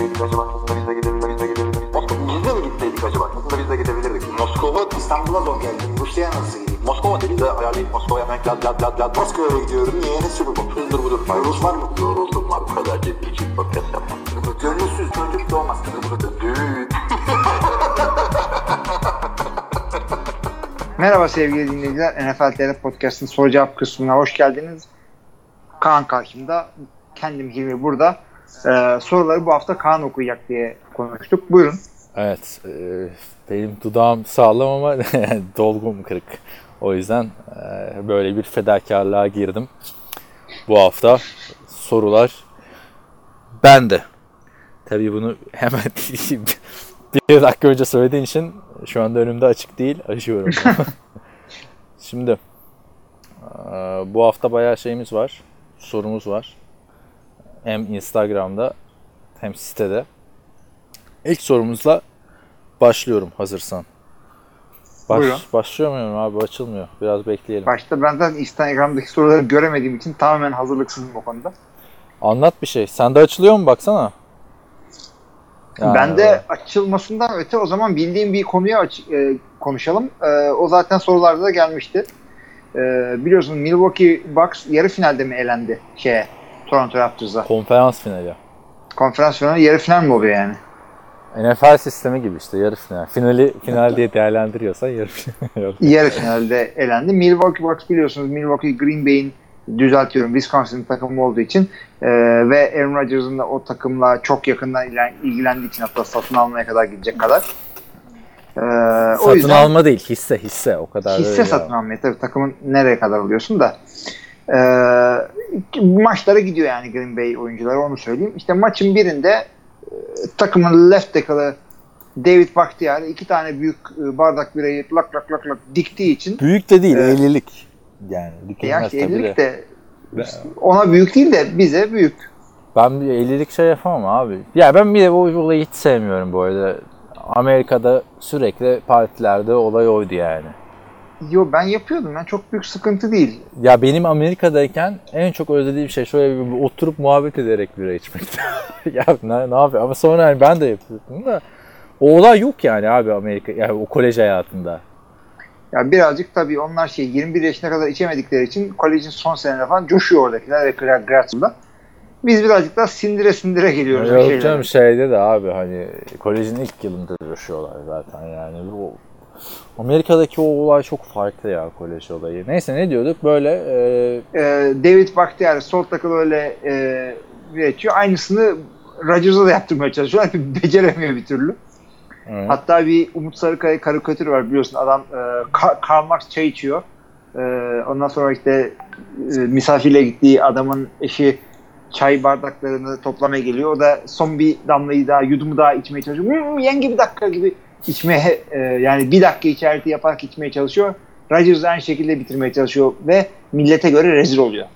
gitseydik acaba? Aslında biz de gidebilirdik. Biz de mi gitseydik acaba? Aslında biz de gidebilirdik. Moskova İstanbul'a zor geldi. Rusya'ya nasıl gideyim? Moskova dedi de ayarlayıp Moskova'ya hemen lad lad lad lad Moskova'ya gidiyorum. Niye? Ne sürü bu? Hızdır budur. Rus var mı? Yoruldum var. Bu kadar ciddi için podcast yapmam. Gönülsüz çocuk doğmaz. Düğün. Merhaba sevgili dinleyiciler. NFL TR Podcast'ın soru cevap kısmına hoş geldiniz. Kaan karşımda. Kendim Hilmi burada. Ee, soruları bu hafta Kaan okuyacak diye konuştuk. Buyurun. Evet. e, benim dudağım sağlam ama dolgum kırık. O yüzden e, böyle bir fedakarlığa girdim. Bu hafta sorular bende. Tabii bunu hemen bir dakika önce söylediğin için şu anda önümde açık değil. Açıyorum. Şimdi e, bu hafta bayağı şeyimiz var. Sorumuz var. Hem Instagram'da hem sitede. İlk sorumuzla başlıyorum hazırsan. Baş, Buyurun. başlıyor muyum abi? Açılmıyor. Biraz bekleyelim. Başta ben zaten Instagram'daki soruları göremediğim için tamamen hazırlıksızım o konuda. Anlat bir şey. Sende açılıyor mu baksana. Yani ben de açılmasından öte o zaman bildiğim bir konuya aç- e, konuşalım. E, o zaten sorularda da gelmişti. E, biliyorsun Milwaukee Bucks yarı finalde mi elendi şeye Toronto Raptors'a? konferans finali. Konferans finali yarı final mi oluyor yani? NFL sistemi gibi işte yarı final. Finali final diye değerlendiriyorsan yarı final. yarı finalde elendi. Milwaukee Bucks biliyorsunuz Milwaukee Green Bay'in düzeltiyorum Wisconsin takımı olduğu için e, ve Aaron Rodgers'ın da o takımla çok yakından ilen- ilgilendiği için hatta satın almaya kadar gidecek kadar. E, o satın yüzden alma değil hisse hisse o kadar. da hisse satın ya. almaya tabii takımın nereye kadar alıyorsun da e, maçlara gidiyor yani Green Bay oyuncuları onu söyleyeyim. İşte maçın birinde e, takımın left tackle'ı David Bakhtiari iki tane büyük e, bardak birayı lak lak lak lak diktiği için Büyük de değil Evet. 50'lik. Yani ya dikilmez de. 50'lik de ona büyük değil de bize büyük. Ben bir 50'lik şey yapamam abi. Ya ben bir de bu olayı hiç sevmiyorum bu arada. Amerika'da sürekli partilerde olay oydu yani. Yo ben yapıyordum. Ben çok büyük sıkıntı değil. Ya benim Amerika'dayken en çok özlediğim şey şöyle bir oturup muhabbet ederek bira içmekti. ya ne, ne yapıyor? Ama sonra yani ben de yapıyordum da o olay yok yani abi Amerika yani o kolej hayatında. Ya birazcık tabii onlar şey 21 yaşına kadar içemedikleri için kolejin son senelerinde falan coşuyor oradakiler ve Gra- Gratz'da. Biz birazcık daha sindire sindire geliyoruz. Yok canım şeyde de abi hani kolejin ilk yılında coşuyorlar zaten yani. O, Amerika'daki o olay çok farklı ya kolej olayı. Neyse ne diyorduk böyle e, Ee, David Bakhtiari sol takıl öyle e, üretiyor. Aynısını Rodgers'a da yaptırmaya çalışıyor. Beceremiyor bir türlü. evet. Hatta bir Umut Sarıkaya karikatür var biliyorsun. Adam e, Ka- Karl Marx çay içiyor. E, ondan sonra işte e, misafirle gittiği adamın eşi çay bardaklarını toplamaya geliyor. O da son bir damlayı daha yudumu daha içmeye çalışıyor. Hmm, yenge bir dakika gibi içmeye e, yani bir dakika içeride yaparak içmeye çalışıyor. Rodgers aynı şekilde bitirmeye çalışıyor ve millete göre rezil oluyor.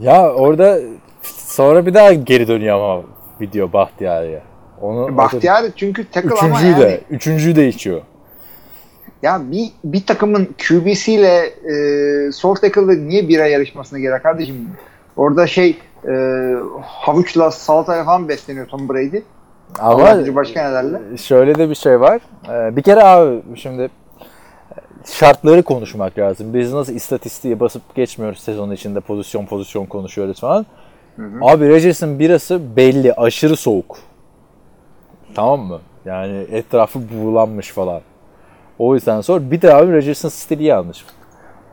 Ya orada sonra bir daha geri dönüyor ama video Bahtiyar'ya. Onu Bahtiyar çünkü tackle ama yani de üçüncüyü de içiyor. ya bir, bir takımın QB'siyle e, sol tackle'da niye bira yarışmasına gerek kardeşim? Orada şey e, havuçla salatayla falan besleniyor Tom Brady. Ama Allah bilir başka nelerle. şöyle de bir şey var. Ee, Bir kere abi şimdi şartları konuşmak lazım. Biz nasıl istatistiğe basıp geçmiyoruz sezon içinde pozisyon pozisyon konuşuyoruz falan. Abi Rodgers'ın birası belli aşırı soğuk. Tamam mı? Yani etrafı buğulanmış falan. O yüzden sonra bir de abi Rodgers'ın stili yanlış.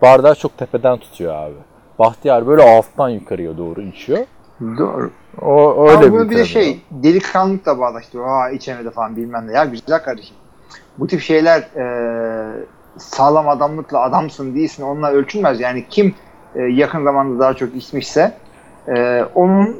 Bardağı çok tepeden tutuyor abi. Bahtiyar böyle alttan yukarıya doğru içiyor. Doğru. O öyle Ama bunu bir de şey delikanlılıkla bağdaştırıyor. Aa içemedi falan bilmem ne. Ya güzel kardeşim. Bu tip şeyler e, sağlam adamlıkla adamsın değilsin onunla ölçülmez. Yani kim e, yakın zamanda daha çok içmişse e, onun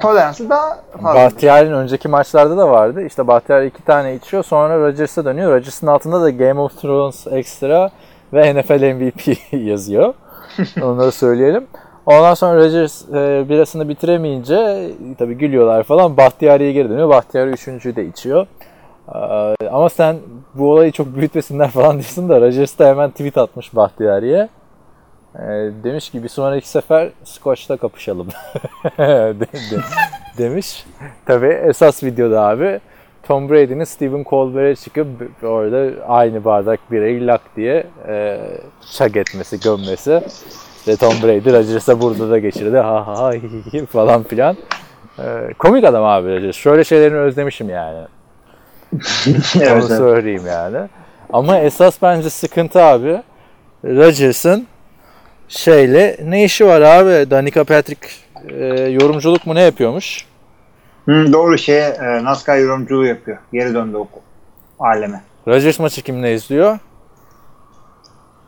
toleransı daha fazla. Bahtiyar'ın önceki maçlarda da vardı. İşte Bahtiyar iki tane içiyor sonra Rodgers'a dönüyor. Rodgers'ın altında da Game of Thrones Extra ve NFL MVP yazıyor. Onları söyleyelim. Ondan sonra Rodgers e, birasını bitiremeyince tabii gülüyorlar falan. Bahtiyar'ya geri dönüyor. Bahtiyar üçüncüyü de içiyor. Ee, ama sen bu olayı çok büyütmesinler falan diyorsun da Rodgers da hemen tweet atmış Bahtiyar'ya. E, demiş ki bir sonraki sefer Scotch'ta kapışalım. de, de, demiş. Tabi esas videoda abi Tom Brady'nin Stephen Colbert'e çıkıp orada aynı bardak birayı lak diye e, çak etmesi, gömmesi. Ve Tom Brady Rodgers'a burada da geçirdi. Ha ha ha falan filan. E, komik adam abi Rodgers. Şöyle şeylerini özlemişim yani. Onu evet, söyleyeyim yani. Ama esas bence sıkıntı abi. Rodgers'ın şeyle ne işi var abi? Danica Patrick e, yorumculuk mu ne yapıyormuş? Hı, doğru şeye e, NASCAR yorumculuğu yapıyor. Geri döndü o aleme. Rodgers maçı kimle izliyor?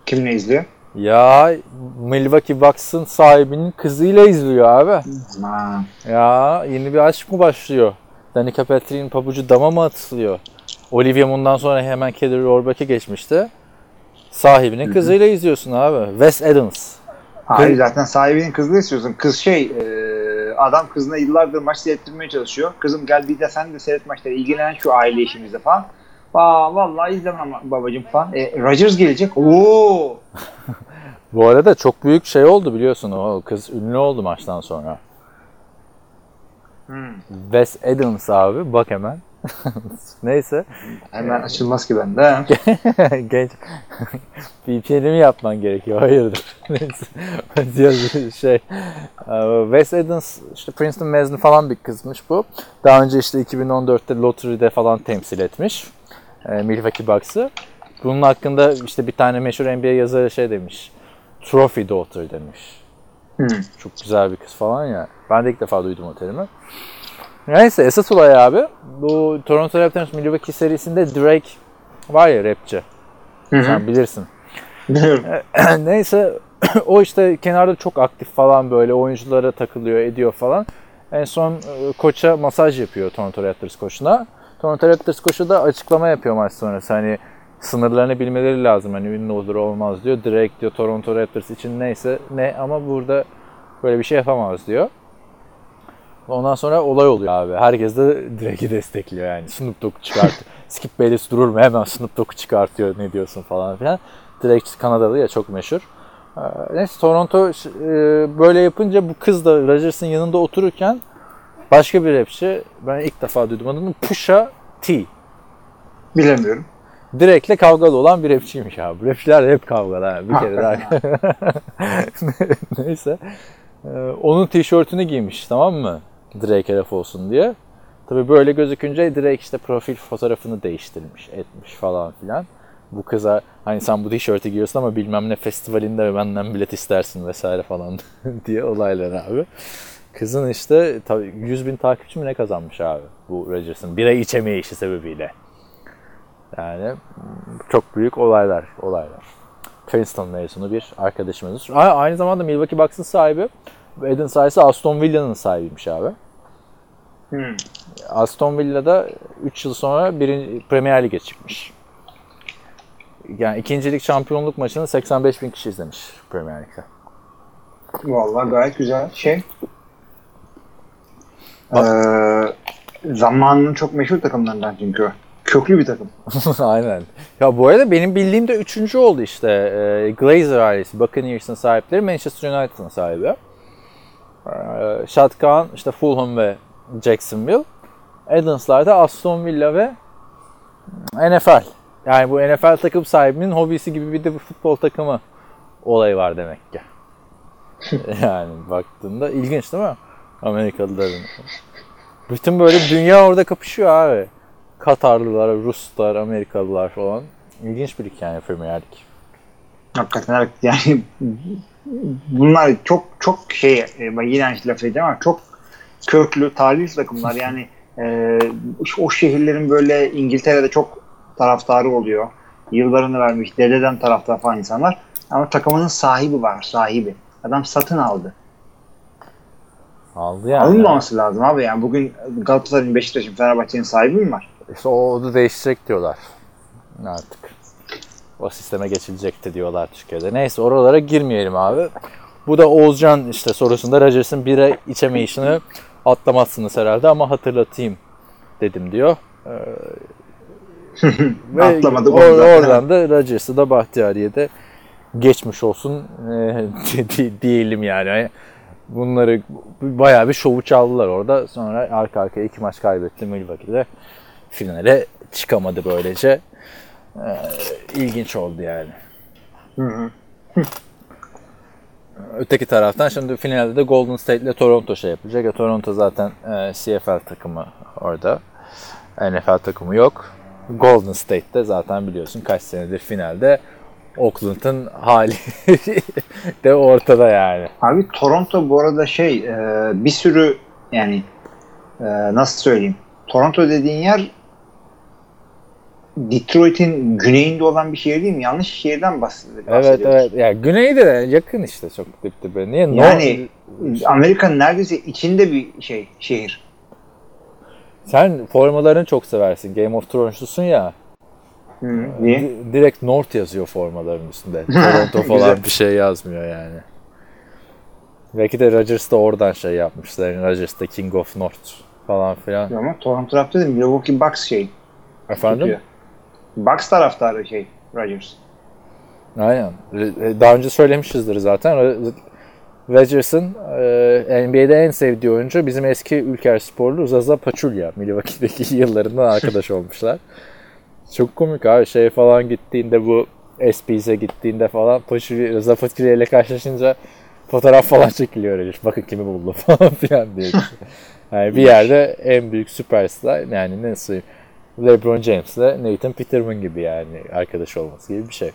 Kim ne izliyor? Ya Milwaukee Bucks'ın sahibinin kızıyla izliyor abi. Ha. Ya yeni bir aşk mı başlıyor? Danica Patrick'in pabucu dama mı atılıyor? Olivia Munn'dan sonra hemen Kelly Rohrbach'e geçmişti. Sahibinin kızıyla izliyorsun abi. Wes Adams. Hayır zaten sahibinin kızını istiyorsun. Kız şey e, adam kızına yıllardır maç seyrettirmeye çalışıyor. Kızım gel bir de sen de seyret maçları ilgilenen şu aile işimizde falan. Aa vallahi izlemem babacım falan. E, Rodgers gelecek. Oo. Bu arada çok büyük şey oldu biliyorsun. O kız ünlü oldu maçtan sonra. Hmm. Wes Adams abi bak hemen. Neyse. Hemen açılmaz ki bende. Genç. VPN'imi yapman gerekiyor. Hayırdır. Neyse. Şey. e, Wes Adams işte Princeton mezunu falan bir kızmış bu. Daha önce işte 2014'te Lottery'de falan temsil etmiş. E, Milwaukee Bucks'ı. Bunun hakkında işte bir tane meşhur NBA yazarı şey demiş. Trophy Daughter demiş. Hmm. Çok güzel bir kız falan ya. Ben de ilk defa duydum o terimi. Neyse esas olay abi. Bu Toronto Raptors Milwaukee serisinde Drake var ya rapçi. Sen bilirsin. Biliyorum. Neyse o işte kenarda çok aktif falan böyle oyunculara takılıyor ediyor falan. En son e, koça masaj yapıyor Toronto Raptors koçuna. Toronto Raptors koçu da açıklama yapıyor maç sonrası. Hani sınırlarını bilmeleri lazım. Hani ünlü olur olmaz diyor. Direkt diyor Toronto Raptors için neyse ne ama burada böyle bir şey yapamaz diyor. Ondan sonra olay oluyor abi. Herkes de Drake'i destekliyor yani. Snoop Dogg çıkart. Skip Bayless durur mu? Hemen Snoop Dogg'u çıkartıyor. Ne diyorsun falan filan. Drake Kanadalı ya çok meşhur. Ee, Neyse Toronto e, böyle yapınca bu kız da Rodgers'ın yanında otururken başka bir rapçi ben ilk defa duydum adını Pusha T. Bilemiyorum. Drake'le kavgalı olan bir rapçiymiş abi. Rapçiler hep kavgalı. ha. Bir kere daha. Neyse. Ee, onun tişörtünü giymiş tamam mı? Drake laf olsun diye. Tabii böyle gözükünce Drake işte profil fotoğrafını değiştirmiş, etmiş falan filan. Bu kıza hani sen bu tişörtü giyiyorsun ama bilmem ne festivalinde benden bilet istersin vesaire falan diye olaylar abi. Kızın işte tabii 100 bin takipçi mi ne kazanmış abi bu Rodgers'ın bira içemeyişi sebebiyle. Yani çok büyük olaylar, olaylar. Princeton mezunu bir arkadaşımız. Aynı zamanda Milwaukee Bucks'ın sahibi Eden sayesi Aston Villa'nın sahibiymiş abi. Hmm. Aston Villa'da 3 yıl sonra birinci, Premier Lig'e çıkmış. Yani ikincilik şampiyonluk maçını 85 bin kişi izlemiş Premier Lig'de. Vallahi gayet güzel şey. Ee, zamanının çok meşhur takımlarından çünkü. Köklü bir takım. Aynen. Ya bu arada benim bildiğim de üçüncü oldu işte. Ee, Glazer ailesi, Buccaneers'ın sahipleri, Manchester United'ın sahibi. Ee, Shotgun, işte Fulham ve Jacksonville. Adams'lar da Aston Villa ve NFL. Yani bu NFL takım sahibinin hobisi gibi bir de bu futbol takımı olayı var demek ki. yani baktığında ilginç değil mi? Amerikalıların. Bütün böyle dünya orada kapışıyor abi. Katarlılar, Ruslar, Amerikalılar falan. İlginç bir hikaye Premier Lig. Hakikaten evet. Yani bunlar çok çok şey e, ben yine laf edeceğim ama çok köklü tarihli takımlar yani e, o şehirlerin böyle İngiltere'de çok taraftarı oluyor. Yıllarını vermiş dededen taraftar falan insanlar. Ama takımının sahibi var sahibi. Adam satın aldı. Aldı yani. Alınmaması lazım abi yani. Bugün Galatasaray'ın, Beşiktaş'ın, Fenerbahçe'nin sahibi mi var? İşte o da değişecek diyorlar. Artık. O sisteme geçilecekti diyorlar Türkiye'de. Neyse oralara girmeyelim abi. Bu da Oğuzcan işte sorusunda Rodgers'ın bira içemeyişini atlamazsınız herhalde ama hatırlatayım dedim diyor. Ee, ve Atlamadı bu or- oradan da Rodgers'ı da Bahtiyari'ye de geçmiş olsun e, diyelim yani. Bunları bayağı bir şovu çaldılar orada. Sonra arka arkaya iki maç kaybetti Milwaukee'de. Finale çıkamadı böylece. Ee, ilginç oldu yani. Hı hı. Öteki taraftan şimdi finalde de Golden State ile Toronto şey yapacak. Ya Toronto zaten e, CFL takımı orada. NFL takımı yok. Golden State'de zaten biliyorsun kaç senedir finalde. Oakland'ın hali de ortada yani. Abi Toronto bu arada şey e, bir sürü yani e, nasıl söyleyeyim Toronto dediğin yer Detroit'in güneyinde olan bir şehir değil mi? Yanlış şehirden bahsediyoruz. Evet evet. Ya güneyde de yakın işte çok dip dibe. Niye? Yani Amerika'nın neredeyse içinde bir şey şehir. Sen formalarını çok seversin. Game of Thrones'lusun ya. Hı, niye? Di- direkt North yazıyor formaların üstünde. Toronto falan bir şey yazmıyor yani. Belki de Rodgers da oradan şey yapmışlar. Yani Rodgers da King of North falan filan. Ama Toronto tarafta değil Milwaukee Bucks şey. Efendim? tutuyor. Bucks taraftarı şey Rodgers. Aynen. Re- Daha önce söylemişizdir zaten. Rodgers'ın e, NBA'de en sevdiği oyuncu bizim eski ülker sporlu Zaza Pachulia. Milwaukee'deki yıllarından arkadaş olmuşlar. Çok komik abi. Şey falan gittiğinde bu SP'se gittiğinde falan Pachulia, Zaza Pachulia ile karşılaşınca fotoğraf falan çekiliyor öyle. Bakın kimi buldu falan filan diye. Yani bir yerde en büyük süperstar yani ne söyleyeyim LeBron James ile Nathan Peterman gibi yani arkadaş olması gibi bir şey.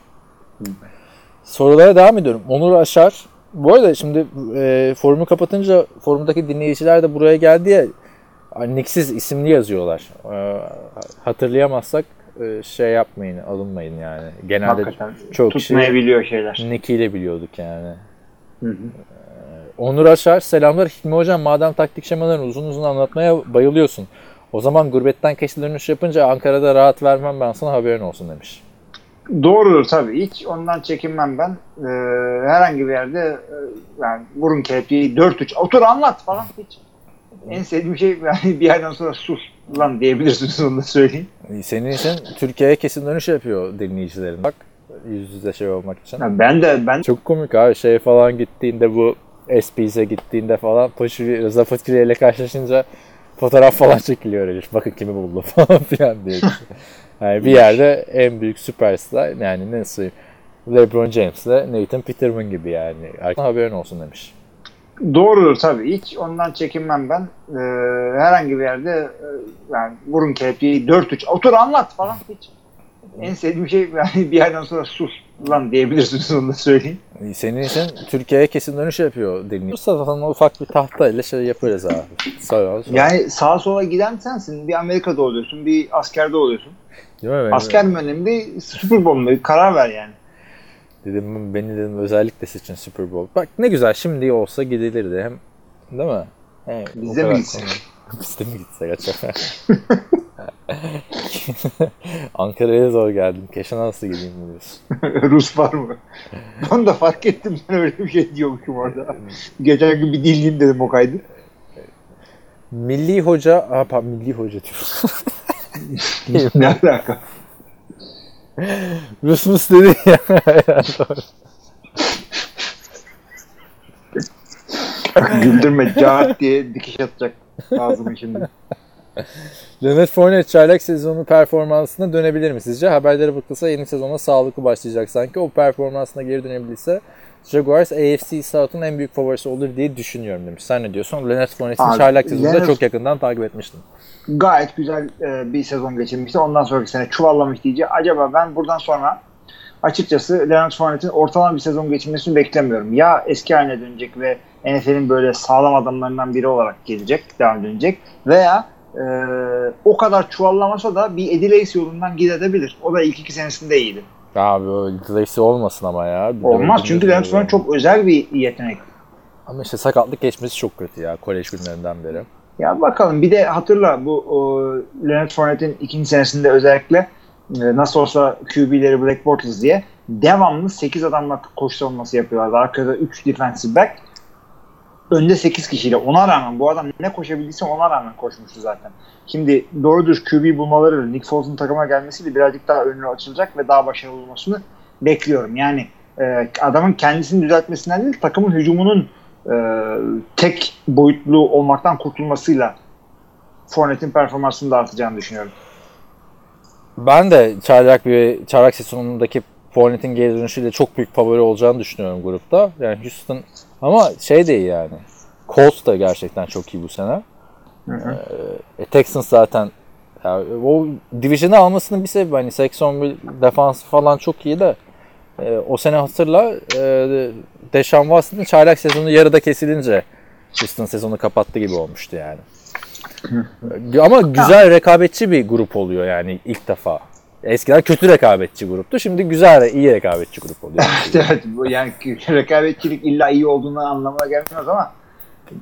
Sorulara devam ediyorum. Onur Aşar. Bu arada şimdi e, forumu kapatınca forumdaki dinleyiciler de buraya geldi ya Niksiz isimli yazıyorlar. E, hatırlayamazsak şey yapmayın, alınmayın yani. Genelde Hakikaten çok kişi tutmayabiliyor şeyler. Nick ile biliyorduk yani. Hı hı. Onur Aşar selamlar Hilmi Hocam madem taktik şemalarını uzun uzun anlatmaya bayılıyorsun. O zaman gurbetten kesin dönüş yapınca Ankara'da rahat vermem ben sana haberin olsun demiş. Doğrudur tabii. Hiç ondan çekinmem ben. Ee, herhangi bir yerde e, yani burun kelepçeyi 4-3 otur anlat falan hiç. En sevdiğim şey yani bir yerden sonra sus lan diyebilirsiniz onu da söyleyeyim. Senin için Türkiye'ye kesin dönüş yapıyor dinleyicilerin. Bak yüz yüze şey olmak için. Ya ben de ben Çok komik abi şey falan gittiğinde bu SP'se gittiğinde falan Paşu Rıza Fakiri ile karşılaşınca fotoğraf falan çekiliyor öyle. Bakın kimi buldu falan filan diye. Yani bir yerde en büyük süperstar yani ne söyleyeyim LeBron James ile Nathan Peterman gibi yani. Haberin olsun demiş. Doğrudur tabii. Hiç ondan çekinmem ben. Ee, herhangi bir yerde e, yani burun kelepçeyi 4-3 otur anlat falan hiç. En sevdiğim şey yani bir yerden sonra sus lan diyebilirsiniz onu da söyleyeyim. Senin için Türkiye'ye kesin dönüş yapıyor dinliyor. Sana ufak bir tahta ile şey yaparız abi. Sağ ol. Yani sağa sola giden sensin. Bir Amerika'da oluyorsun, bir askerde oluyorsun. Değil mi? Asker mi önemli, Super Bowl mu? Bir Karar ver yani. Dedim beni dedim özellikle seçin Super Bowl. Bak ne güzel şimdi olsa gidilirdi hem değil mi? He, Biz de mi gitsek? Biz de mi gitsek acaba? Ankara'ya zor geldim. Keşan nasıl gideyim diyorsun? Rus var mı? Ben de fark ettim ben öyle bir şey diyormuşum orada. Geçen gün bir dinleyeyim dedim o kaydı. Milli hoca, ha, milli hoca diyorum. ne alaka? Rus mus dedi ya. Güldürme cahat diye dikiş atacak ağzımı şimdi. Leonard Fournette çaylak sezonu performansına dönebilir mi sizce? Haberlere bakılsa yeni sezona sağlıklı başlayacak sanki. O performansına geri dönebilirse Jaguars AFC South'un en büyük favorisi olur diye düşünüyorum demiş. Sen ne diyorsun? Leonard Fournette'in çaylak sezonunda Leonard- çok yakından takip etmiştim. Gayet güzel e, bir sezon geçirmişti. Ondan sonraki sene çuvallamış diyece. Acaba ben buradan sonra açıkçası Leonard Fournette'in ortalama bir sezon geçirmesini beklemiyorum. Ya eski haline dönecek ve NFL'in böyle sağlam adamlarından biri olarak gelecek, devam dönecek veya e, o kadar çuvallamasa da bir Eddie Lacy yolundan gidebilir. O da ilk iki senesinde iyiydi. Abi Lacy olmasın ama ya. Olmaz çünkü Leonard Fournette çok özel bir yetenek. Ama işte sakatlık geçmesi çok kötü ya kolej günlerinden beri. Ya bakalım bir de hatırla bu o, Leonard Fournette'in ikinci senesinde özellikle e, nasıl olsa QB'leri Black Bortles diye devamlı 8 adamla koşu savunması yapıyorlardı. Arkada 3 defensive back önde 8 kişiyle. Ona rağmen bu adam ne koşabildiyse ona rağmen koşmuştu zaten. Şimdi doğru düz QB bulmaları Nick Foles'un takıma gelmesiyle birazcık daha önüne açılacak ve daha başarılı olmasını bekliyorum. Yani e, adamın kendisini düzeltmesinden değil takımın hücumunun e, tek boyutlu olmaktan kurtulmasıyla Fournette'in performansını da artacağını düşünüyorum. Ben de çaylak bir çaylak sezonundaki Fournette'in geri dönüşüyle çok büyük favori olacağını düşünüyorum grupta. Yani Houston ama şey değil yani. Colts da gerçekten çok iyi bu sene. Hı hı. E, Texans zaten yani o division'ı almasının bir sebebi hani 81 defans falan çok iyi de e, o sene hatırla e, Deshaun Watson'ın çaylak sezonu yarıda kesilince Houston sezonu kapattı gibi olmuştu yani. Ama güzel rekabetçi bir grup oluyor yani ilk defa. Eskiden kötü rekabetçi gruptu. Şimdi güzel, iyi rekabetçi grup oluyor. evet bu yani rekabetçilik illa iyi olduğunu anlamına gelmez ama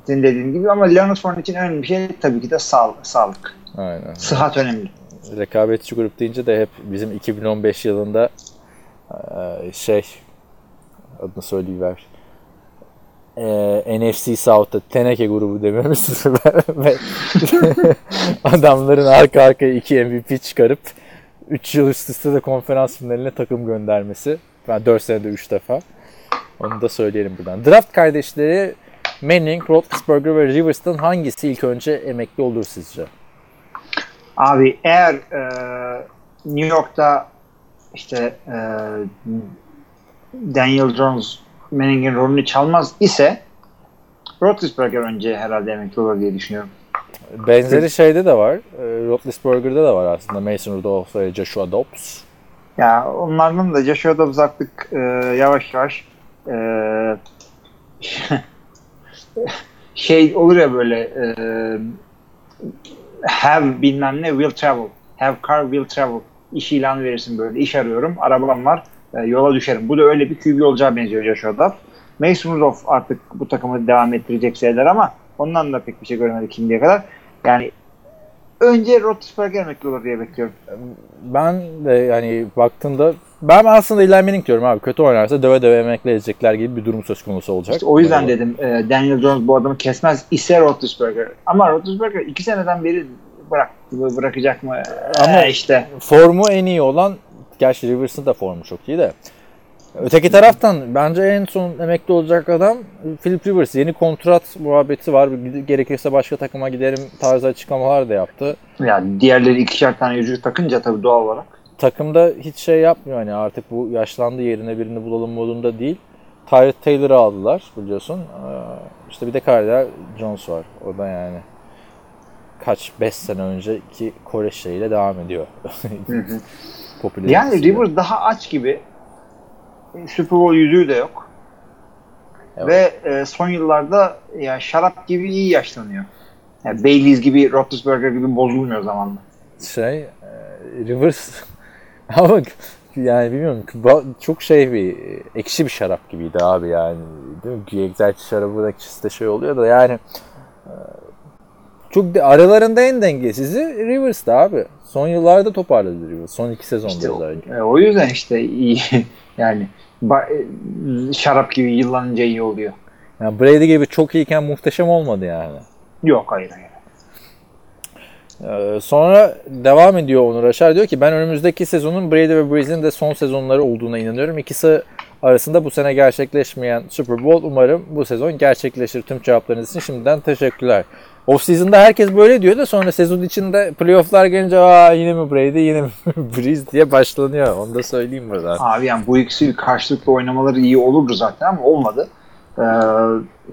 senin dediğin gibi ama Leonard Fournette için önemli bir şey tabii ki de sağ, sağlık. Aynen. Sıhhat önemli. Rekabetçi grup deyince de hep bizim 2015 yılında eee, şey adını söyleyiver. Eee NFC South'ta Teneke grubu dememiz ve adamların arka arkaya iki MVP çıkarıp 3 yıl üst üste de konferans finaline takım göndermesi. Ben 4 senede 3 defa. Onu da söyleyelim buradan. Draft kardeşleri Manning, Roethlisberger ve Rivers'tan hangisi ilk önce emekli olur sizce? Abi eğer e, New York'ta işte e, Daniel Jones Manning'in rolünü çalmaz ise Roethlisberger önce herhalde emekli olur diye düşünüyorum. Benzeri şeyde de var. E, Roethlisberger'da da var aslında. Mason Rudolph ve Joshua Dobbs. Ya onlardan da Joshua Dobbs artık e, yavaş yavaş e, şey olur ya böyle e, have bilmem ne will travel. Have car will travel. İş ilanı verirsin böyle. İş arıyorum. Arabam var. e, yola düşerim. Bu da öyle bir QB olacağı benziyor Joshua Dobbs. Mason Rudolph artık bu takımı devam ettirecek şeyler ama ondan da pek bir şey göremedik şimdiye kadar. Yani önce Roethlisberger emekli olur diye bekliyorum. Ben de yani baktığımda ben aslında Eli Manning diyorum abi. Kötü oynarsa döve döve emekli edecekler gibi bir durum söz konusu olacak. İşte o yüzden Böyle. dedim e, Daniel Jones bu adamı kesmez ise Roethlisberger. Ama Roethlisberger iki seneden beri bıraktı mı, bırakacak mı? Ama- Ama işte Formu en iyi olan gerçi Rivers'ın da formu çok iyi de. Öteki taraftan bence en son emekli olacak adam Philip Rivers. Yeni kontrat muhabbeti var. Gerekirse başka takıma giderim tarzı açıklamalar da yaptı. yani diğerleri ikişer tane yüzük takınca tabii doğal olarak. takımda hiç şey yapmıyor hani artık bu yaşlandı yerine birini bulalım modunda değil. Tyrod Taylor'ı aldılar biliyorsun. Ee, İşte bir de Cardell Jones var. O da yani kaç 5 sene önceki Kore şeyiyle devam ediyor. Yani Rivers daha aç gibi. Super Bowl yüzüğü de yok. Evet. Ve e, son yıllarda ya şarap gibi iyi yaşlanıyor. Yani Baileys gibi, Roethlisberger gibi bozulmuyor zamanla. şey e, Rivers ama yani bilmiyorum çok şey bir ekşi bir şarap gibiydi abi yani değil mi? Egzersiz şarabı da ekşisi de şey oluyor da yani e, çok de, aralarında en dengesizi Rivers'tı abi. Son yıllarda toparladı Rivers. Son iki sezonda İşte o, özellikle. e, o yüzden işte iyi yani şarap gibi yıllanınca iyi oluyor. Yani Brady gibi çok iyiyken muhteşem olmadı yani. Yok hayır hayır. Ee, sonra devam ediyor Onur Aşar. Diyor ki ben önümüzdeki sezonun Brady ve Breeze'in de son sezonları olduğuna inanıyorum. İkisi arasında bu sene gerçekleşmeyen Super Bowl umarım bu sezon gerçekleşir. Tüm cevaplarınız için şimdiden teşekkürler. Off-season'da herkes böyle diyor da sonra sezon içinde playoff'lar gelince Aa, yine mi Brady yine mi Breeze diye başlanıyor. Onu da söyleyeyim buradan. Abi yani bu ikisi karşılıklı oynamaları iyi olurdu zaten ama olmadı. Ee,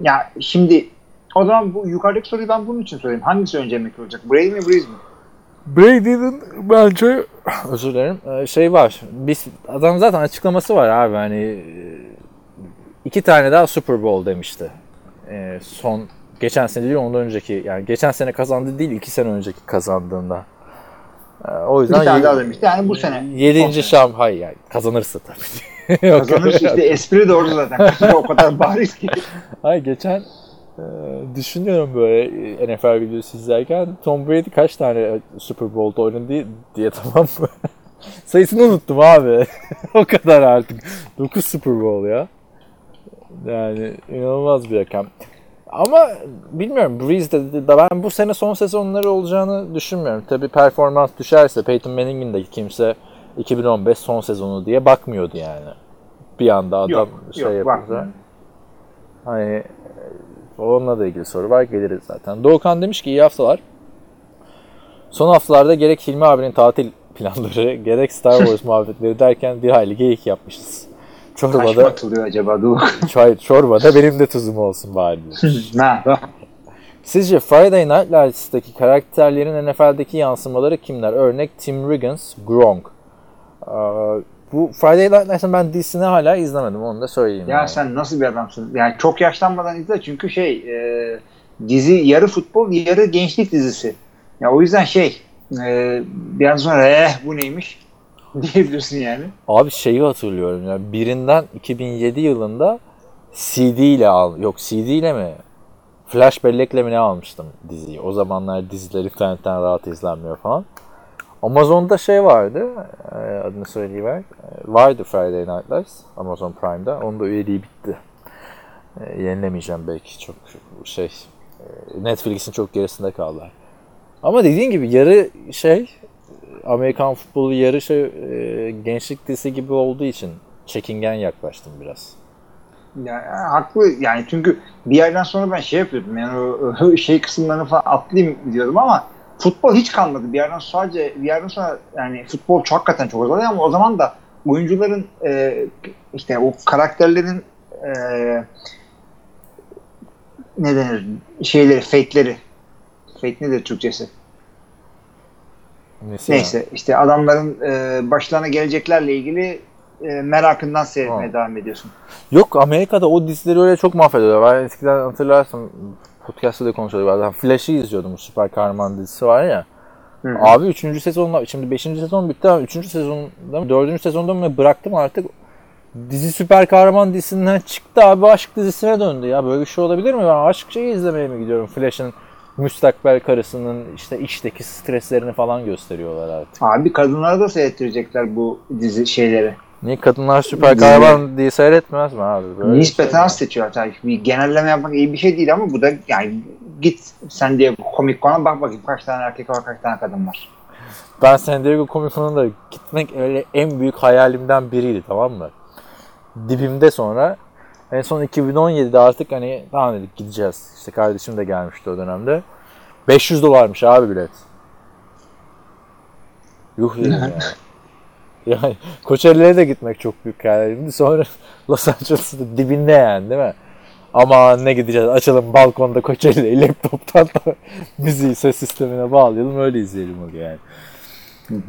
ya şimdi o zaman bu yukarıdaki soruyu ben bunun için sorayım. Hangisi önce emekli olacak? Brady mi Breeze mi? Brady'nin bence özür dilerim e, şey var. Biz adam zaten açıklaması var abi hani e, iki tane daha Super Bowl demişti. E, son geçen sene değil ondan önceki yani geçen sene kazandı değil iki sene önceki kazandığında. E, o yüzden Bir tane daha demişti. Yani bu sene. Yedinci son sene. şam hayır yani kazanırsa tabii. Kazanırsa işte espri orada zaten. o kadar bariz ki. Hayır geçen e, düşünüyorum böyle e, NFL videosu izlerken Tom Brady kaç tane Super Bowl'da oynadı diye, diye tamam mı? Sayısını unuttum abi. o kadar artık. 9 Super Bowl ya. Yani inanılmaz bir rakam. Ama bilmiyorum Breeze de, de ben bu sene son sezonları olacağını düşünmüyorum. Tabi performans düşerse Peyton Manning'in de kimse 2015 son sezonu diye bakmıyordu yani. bir anda adam Yok, şey yok, yapınca. bakmıyorum. Hani onunla da ilgili soru var geliriz zaten. Doğukan demiş ki iyi haftalar. Son haftalarda gerek Hilmi abinin tatil planları gerek Star Wars muhabbetleri derken bir hayli geyik yapmışız. Kaç mı Çorbada, atılıyor acaba? Dur. çorbada benim de tuzum olsun bari. Sizce Friday Night Lights'taki karakterlerin NFL'deki yansımaları kimler? Örnek Tim Riggins, Gronk. Ee, bu Friday Night Lights'ın ben dizisini hala izlemedim onu da söyleyeyim. Ya yani. sen nasıl bir adamsın? Yani çok yaşlanmadan izle çünkü şey e, dizi yarı futbol yarı gençlik dizisi. Ya o yüzden şey e, biraz sonra eh bu neymiş diyebilirsin yani. Abi şeyi hatırlıyorum ya birinden 2007 yılında CD ile al yok CD ile mi flash bellekle mi ne almıştım diziyi. O zamanlar diziler internetten rahat izlenmiyor falan. Amazon'da şey vardı e, adını söyleyiver. E, Vardı Friday Night Lights Amazon Prime'da. Onun da üyeliği bitti. E, Yenilemeyeceğim belki çok şey Netflix'in çok gerisinde kaldılar. Ama dediğin gibi yarı şey Amerikan futbolu yarı şey, e, gençlik dizisi gibi olduğu için çekingen yaklaştım biraz. Ya, ya, haklı yani çünkü bir yerden sonra ben şey yapıyordum yani o şey kısımlarını falan atlayayım diyordum ama futbol hiç kalmadı. Bir yerden sadece bir yerden sonra yani futbol çok hakikaten çok uzadı ama o zaman da oyuncuların e, işte o karakterlerin e, ne denir şeyleri, fake'leri fake nedir Türkçesi? Neyse. ya. Neyse işte adamların e, başlarına geleceklerle ilgili e, merakından seyretmeye Ha. devam ediyorsun. Yok Amerika'da o dizileri öyle çok mahvediyorlar. Ben eskiden hatırlarsın podcast'ta da konuşuyorduk. Ben Flash'ı izliyordum. Süper kahraman dizisi var ya. Hı hı. Abi 3. sezonda şimdi 5. sezon bitti ama 3. sezonda mı 4. sezonda mı bıraktım artık. Dizi süper kahraman dizisinden çıktı abi aşk dizisine döndü ya. Böyle bir şey olabilir mi? Ben aşk şeyi izlemeye mi gidiyorum? Flash'ın müstakbel karısının işte işteki streslerini falan gösteriyorlar artık. Abi kadınlara da seyrettirecekler bu dizi şeyleri. Niye kadınlar süper kahraman diye seyretmez mi abi? Böyle Nispeten şeyler. az seçiyor. Tabii bir genelleme yapmak iyi bir şey değil ama bu da yani git sen diye komik kona bak bakayım kaç tane erkek var kaç tane kadın var. Ben San Diego Comic Con'a da gitmek öyle en büyük hayalimden biriydi tamam mı? Dibimde sonra en son 2017'de artık hani tamam dedik gideceğiz. İşte kardeşim de gelmişti o dönemde. 500 dolarmış abi bilet. Yuh dedim ya. Yani Coachella'ya da gitmek çok büyük hayalimdi. Sonra Los Angeles'ın dibinde yani değil mi? Ama ne gideceğiz açalım balkonda Coachella'yı laptoptan da müziği ses sistemine bağlayalım öyle izleyelim o yani.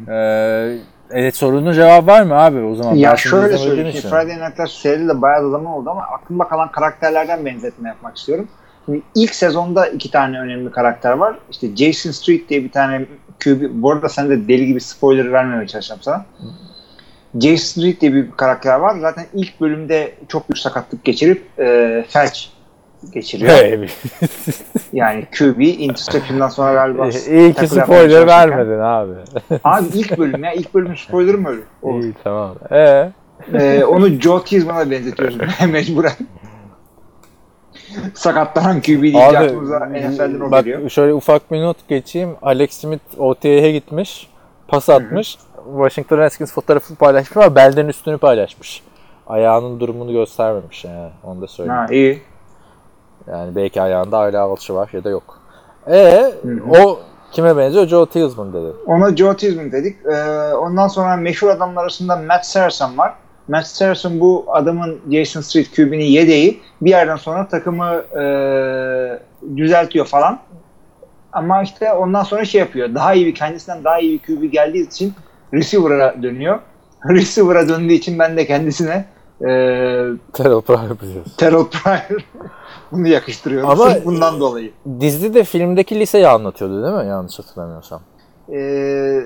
Ee, evet sorunun cevabı var mı abi o zaman? ya şöyle söyleyeyim. Şimdi Friday Night Lights serili de bayağı da zaman oldu ama aklımda kalan karakterlerden benzetme yapmak istiyorum. Şimdi ilk sezonda iki tane önemli karakter var. İşte Jason Street diye bir tane QB. Bu arada sen de deli gibi spoiler vermemeye çalışacağım sana. Jason Street diye bir karakter var. Zaten ilk bölümde çok büyük sakatlık geçirip e, felç geçiriyor. Yani QB interception'dan sonra galiba İyi ki spoiler vermedin abi. Abi ilk bölüm ya. ilk bölümün spoilerı mı öyle? Olur. İyi tamam. Ee, Ee, onu Joe Tisman'a benzetiyoruz mecburen. Sakatlanan QB abi aklımıza NFL'den o bak geliyor. şöyle ufak bir not geçeyim. Alex Smith OTA'ya gitmiş. Pas atmış. Washington Redskins fotoğrafını paylaşmış ama belden üstünü paylaşmış. Ayağının durumunu göstermemiş yani. Onu da söyleyeyim. Ha iyi. Yani belki ayağında hala alçı var ya da yok. E o kime benziyor? Joe Tillman dedi. Ona Joe Tisman dedik. Ee, ondan sonra meşhur adamlar arasında Matt Saracen var. Matt Saracen bu adamın Jason Street QB'nin yedeği. Bir yerden sonra takımı e, düzeltiyor falan. Ama işte ondan sonra şey yapıyor. Daha iyi bir kendisinden daha iyi bir QB geldiği için receiver'a dönüyor. Receiver'a döndüğü için ben de kendisine e, Terrell Pryor biliyorsun. Terrell Pryor bunu yakıştırıyorum. Ama- Sırf bundan dolayı. Dizide de filmdeki liseyi anlatıyordu değil mi? Yanlış hatırlamıyorsam. Ee,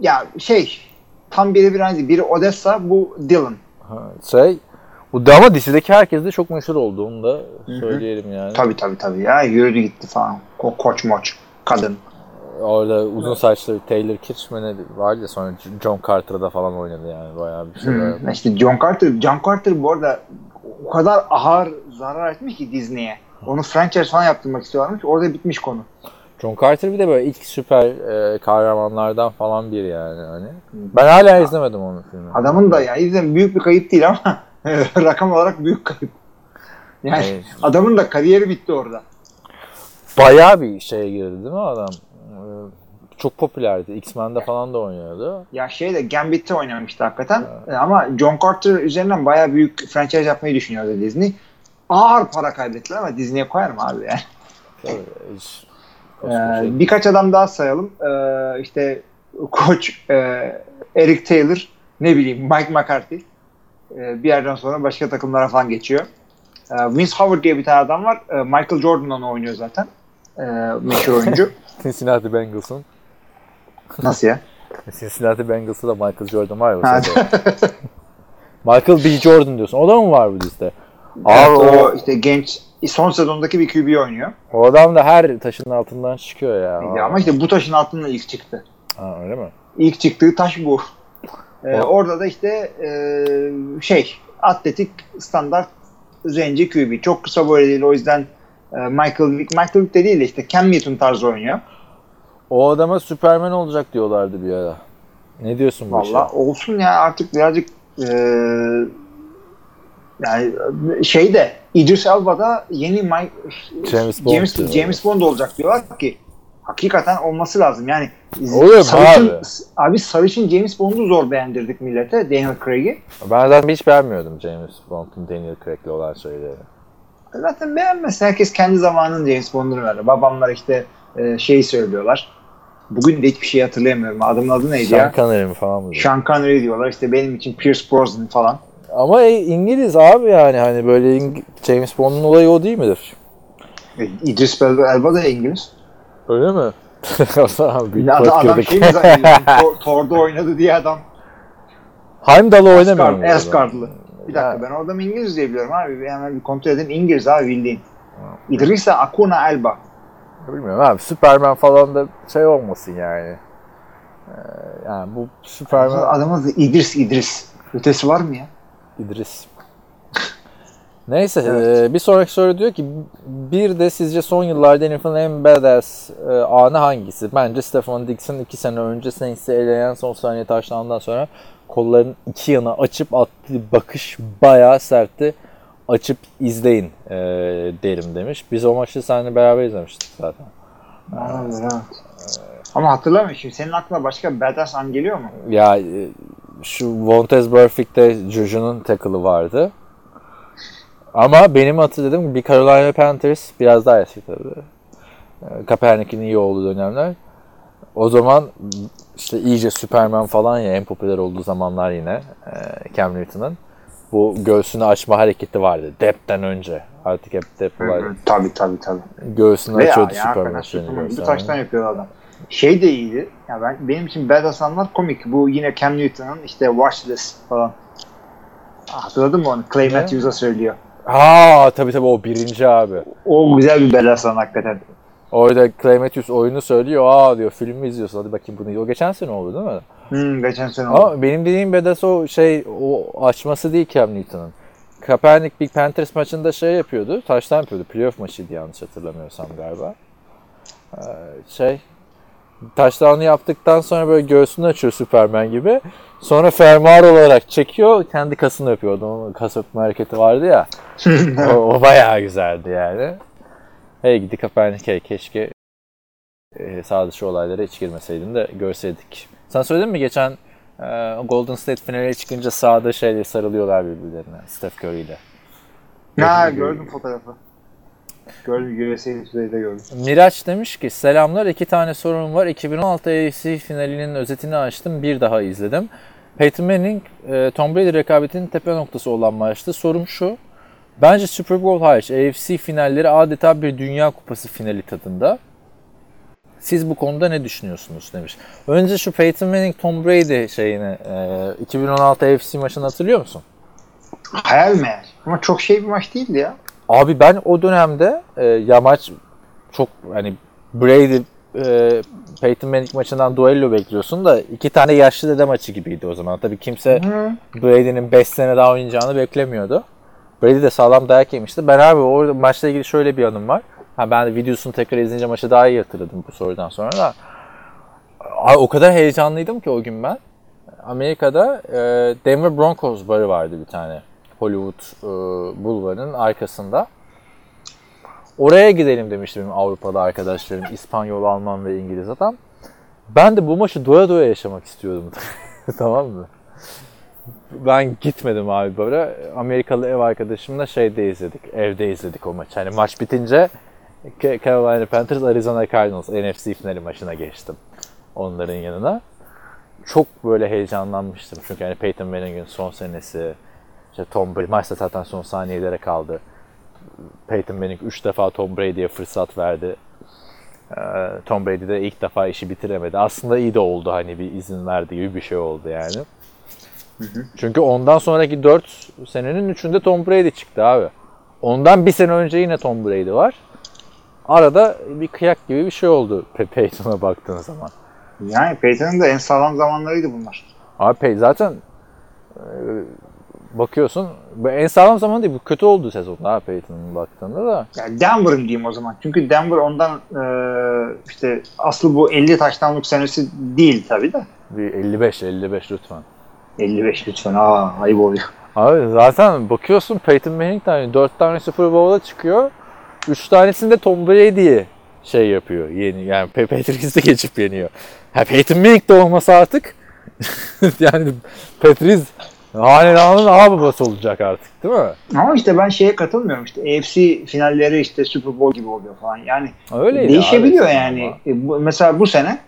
ya şey tam biri bir aynı. Biri Odessa bu Dylan. Ha, şey, bu da ama dizideki herkes de çok meşhur oldu. Onu da söyleyelim yani. Tabii tabii tabii ya yürüdü gitti falan. Ko koç moç kadın. Orada uzun saçlı Taylor Kitsch mi ne vardı ya sonra John Carter'da falan oynadı yani bayağı bir şey. Hmm. İşte John Carter. John Carter bu arada o kadar ağır zarar etmiş ki Disney'e. Onu franchise falan yaptırmak istiyorlarmış. Orada bitmiş konu. John Carter bir de böyle ilk süper e, kahramanlardan falan biri yani hani. Ben hala izlemedim onun filmini. Adamın da ya izlem büyük bir kayıp değil ama rakam olarak büyük kayıp. Yani Evet. adamın da kariyeri bitti orada. Bayağı bir şeye girdi değil mi adam? Ee, Çok popülerdi. X-Men'de falan da oynuyordu. Ya şey de Gambit'te oynamıştı hakikaten. E, Ama John Carter üzerinden bayağı büyük franchise yapmayı düşünüyordu Disney. Ağır para kaybettiler ama Disney'e koyar mı abi yani? Tabii, hiç- Ee, birkaç adam daha sayalım. Ee, işte koç e, Eric Taylor, ne bileyim Mike McCarthy. Ee, bir yerden sonra başka takımlara falan geçiyor. Ee, Vince Howard diye bir tane adam var. Ee, Michael Jordan onu oynuyor zaten. Ee, meşhur oyuncu. Cincinnati Bengals'ın Nasıl ya? Cincinnati Bengals'ı da Michael Jordan var ya. Michael B. Jordan diyorsun. O da mı var bu liste? Abi Evet, o, o işte genç son sezondaki bir QB oynuyor. o adam da her taşın altından çıkıyor ya. Ama işte bu taşın altından ilk çıktı. Ha, öyle mi? İlk çıktığı taş bu. Ee, orada da işte e, şey atletik standart zenci QB. Çok kısa boylu değil o yüzden e, Michael Vick, Michael Vick de değil de işte Cam Newton tarzı oynuyor. O adama Superman olacak diyorlardı bir ara. Ne diyorsun bu? Valla olsun ya artık birazcık e, yani şey de İdris Elba'da yeni Mike, James Bond James. James Bond olacak diyorlar ki hakikaten olması lazım. Yani Oluyor sarışın, abi? abi sarışın James Bond'u zor beğendirdik millete Daniel Craig'i. Ben zaten hiç beğenmiyordum James Bond'un Daniel Craig'le olan şeyleri. Zaten beğenmez. Herkes kendi zamanının James Bond'unu verir. Babamlar işte e, şeyi söylüyorlar. Bugün de hiçbir şey hatırlayamıyorum. Adamın adı neydi Sean ya? Connery mi falan mı? Sean Connery diyorlar. İşte benim için Pierce Brosnan falan. Ama e, İngiliz abi yani hani böyle İng- James Bond'un olayı o değil midir? E, İdris Elba, da İngiliz. Öyle mi? büyük Adam, adam şey mi zannediyorsun? Thor- Thor'da oynadı diye adam. Heimdall'ı oynamıyor mu? Asgardlı. Bir dakika Ya. ben o adamı İngiliz diye biliyorum abi. Bir Hemen bir kontrol edeyim. İngiliz abi bildiğin. İdris Akuna Elba. Bilmiyorum abi Superman falan da şey olmasın yani. Ee, yani bu Superman Adamın İdris İdris. Ötesi var mı ya? İdris. Neyse Evet. e, bir sonraki soru diyor ki bir de sizce son yıllarda NFL'in en badass e, anı hangisi? Bence Stefan Dixon iki sene önce Saints'i eleyen son saniye taşlandan sonra kollarının iki yana açıp attığı bakış bayağı sertti. Açıp izleyin e, derim demiş. Biz o maçı seninle beraber izlemiştik zaten. Evet, evet. Ama hatırlamıyorum şimdi. Senin aklına başka badass an geliyor mu? Ya e, şu Vontez Burfict'te Juju'nun tackle'ı vardı. Ama benim hatırladığım bir Carolina Panthers biraz daha eski tabii. E, Kaepernick'in iyi olduğu dönemler. O zaman işte iyice Superman falan ya en popüler olduğu zamanlar yine e, Cam Newton'ın. Bu göğsünü açma hareketi vardı. Dep'ten önce. Artık hep Dep var. Tabii tabii tabii. Göğsünü Ve ya, açıyordu ya Superman. Superman göstermeye. taştan yapıyor adam. Şey de iyiydi. Ya ben benim için badass anlar komik. Bu yine Cam Newton'ın işte Watch This falan. Hatırladın mı onu? Clay? Matthews'a söylüyor. Aa tabii tabii o birinci abi. O güzel bir badass an hakikaten. Orada Matthews oyunu söylüyor. Aa diyor filmi izliyorsun hadi bakayım bunu. O geçen sene oldu değil mi? Hmm, geçen sene oldu. Ama benim dediğim badass o şey o açması değil Cam Newton'ın. Kaepernick Big Panthers maçında şey yapıyordu. Taştan yapıyordu. Playoff maçıydı yanlış hatırlamıyorsam galiba. Ee, şey taştanı yaptıktan sonra böyle göğsünü açıyor Superman gibi. Sonra fermuar olarak çekiyor. Kendi kasını öpüyordu. Onun kas öpme hareketi vardı ya. o, o bayağı güzeldi yani. Hey gidi Kaepernick hey keşke e, sağ dışı olaylara hiç girmeseydin de görseydik. Sen söyledin mi geçen e, Golden State finale çıkınca sahada şeyle sarılıyorlar birbirlerine Steph Curry ile. Ha gördüm fotoğrafı. Gördüm USA Today'de gördüm. Miraç demiş ki selamlar iki tane sorum var. 2016 AFC finalinin özetini açtım bir daha izledim. Peyton Manning e, Tom Brady rekabetinin tepe noktası olan maçtı. Sorum şu. Bence Super Bowl hariç AFC finalleri adeta bir Dünya Kupası finali tadında. Siz bu konuda ne düşünüyorsunuz demiş. Önce şu Peyton Manning Tom Brady şeyini e, 2016 AFC maçını hatırlıyor musun? Hayal meyal. Ama çok şey bir maç değildi ya. Abi ben o dönemde e, ya maç çok hani Brady e, Peyton Manning maçından duello bekliyorsun da iki tane yaşlı dede maçı gibiydi o zaman. Tabii kimse. Brady'nin 5 sene daha oynayacağını beklemiyordu. Brady de sağlam dayak yemişti. Ben abi orada maçla ilgili şöyle bir anım var. Ha ben de videosunu tekrar izleyince maçı daha iyi hatırladım bu sorudan sonra da. Ay, o kadar heyecanlıydım ki o gün ben. Amerika'da e, Denver Broncos barı vardı bir tane. Hollywood e, Bulvarı'nın arkasında. Oraya gidelim demişti benim Avrupa'da arkadaşlarım. İspanyol, Alman ve İngiliz adam. Ben de bu maçı doya doya yaşamak istiyordum. tamam mı? Ben gitmedim abi böyle. Amerikalı ev arkadaşımla şeyde izledik. Evde izledik o maçı. Hani maç bitince Carolina Panthers, Arizona Cardinals NFC finali maçına geçtim. Onların yanına. Çok böyle heyecanlanmıştım. Çünkü hani Peyton Manning'in son senesi, işte Tom Brady, maçta zaten son saniyelere kaldı. Peyton Manning 3 defa Tom Brady'ye fırsat verdi. Tom Brady de ilk defa işi bitiremedi. Aslında iyi de oldu hani bir izin verdi gibi bir şey oldu yani. Hı hı. Çünkü ondan sonraki 4 senenin 3'ünde Tom Brady çıktı abi. Ondan bir sene önce yine Tom Brady var. Arada bir kıyak gibi bir şey oldu Peyton'a baktığın zaman. Yani Peyton'ın da en sağlam zamanlarıydı bunlar. Abi zaten bakıyorsun en sağlam zaman değil bu kötü olduğu sezonda ha Peyton'un baktığında da. Yani Denver'ın diyeyim o zaman. Çünkü Denver ondan e, işte aslı bu 50 taştanlık senesi değil tabii de. Bir 55 55 lütfen. 55 lütfen. Aa ayıp oluyor. Abi zaten bakıyorsun Peyton Manning tane 4 tane Super Bowl'a çıkıyor. 3 tanesinde Tom Brady'yi şey yapıyor. Yeni yani Patrice'i geçip yeniyor. Ha Peyton Manning de olmasa artık yani Patrice hanedanın ağababası olacak artık değil mi? Ama işte ben şeye katılmıyorum işte AFC finalleri işte Super Bowl gibi oluyor falan yani Öyleydi değişebiliyor abi, yani. E, bu, mesela bu sene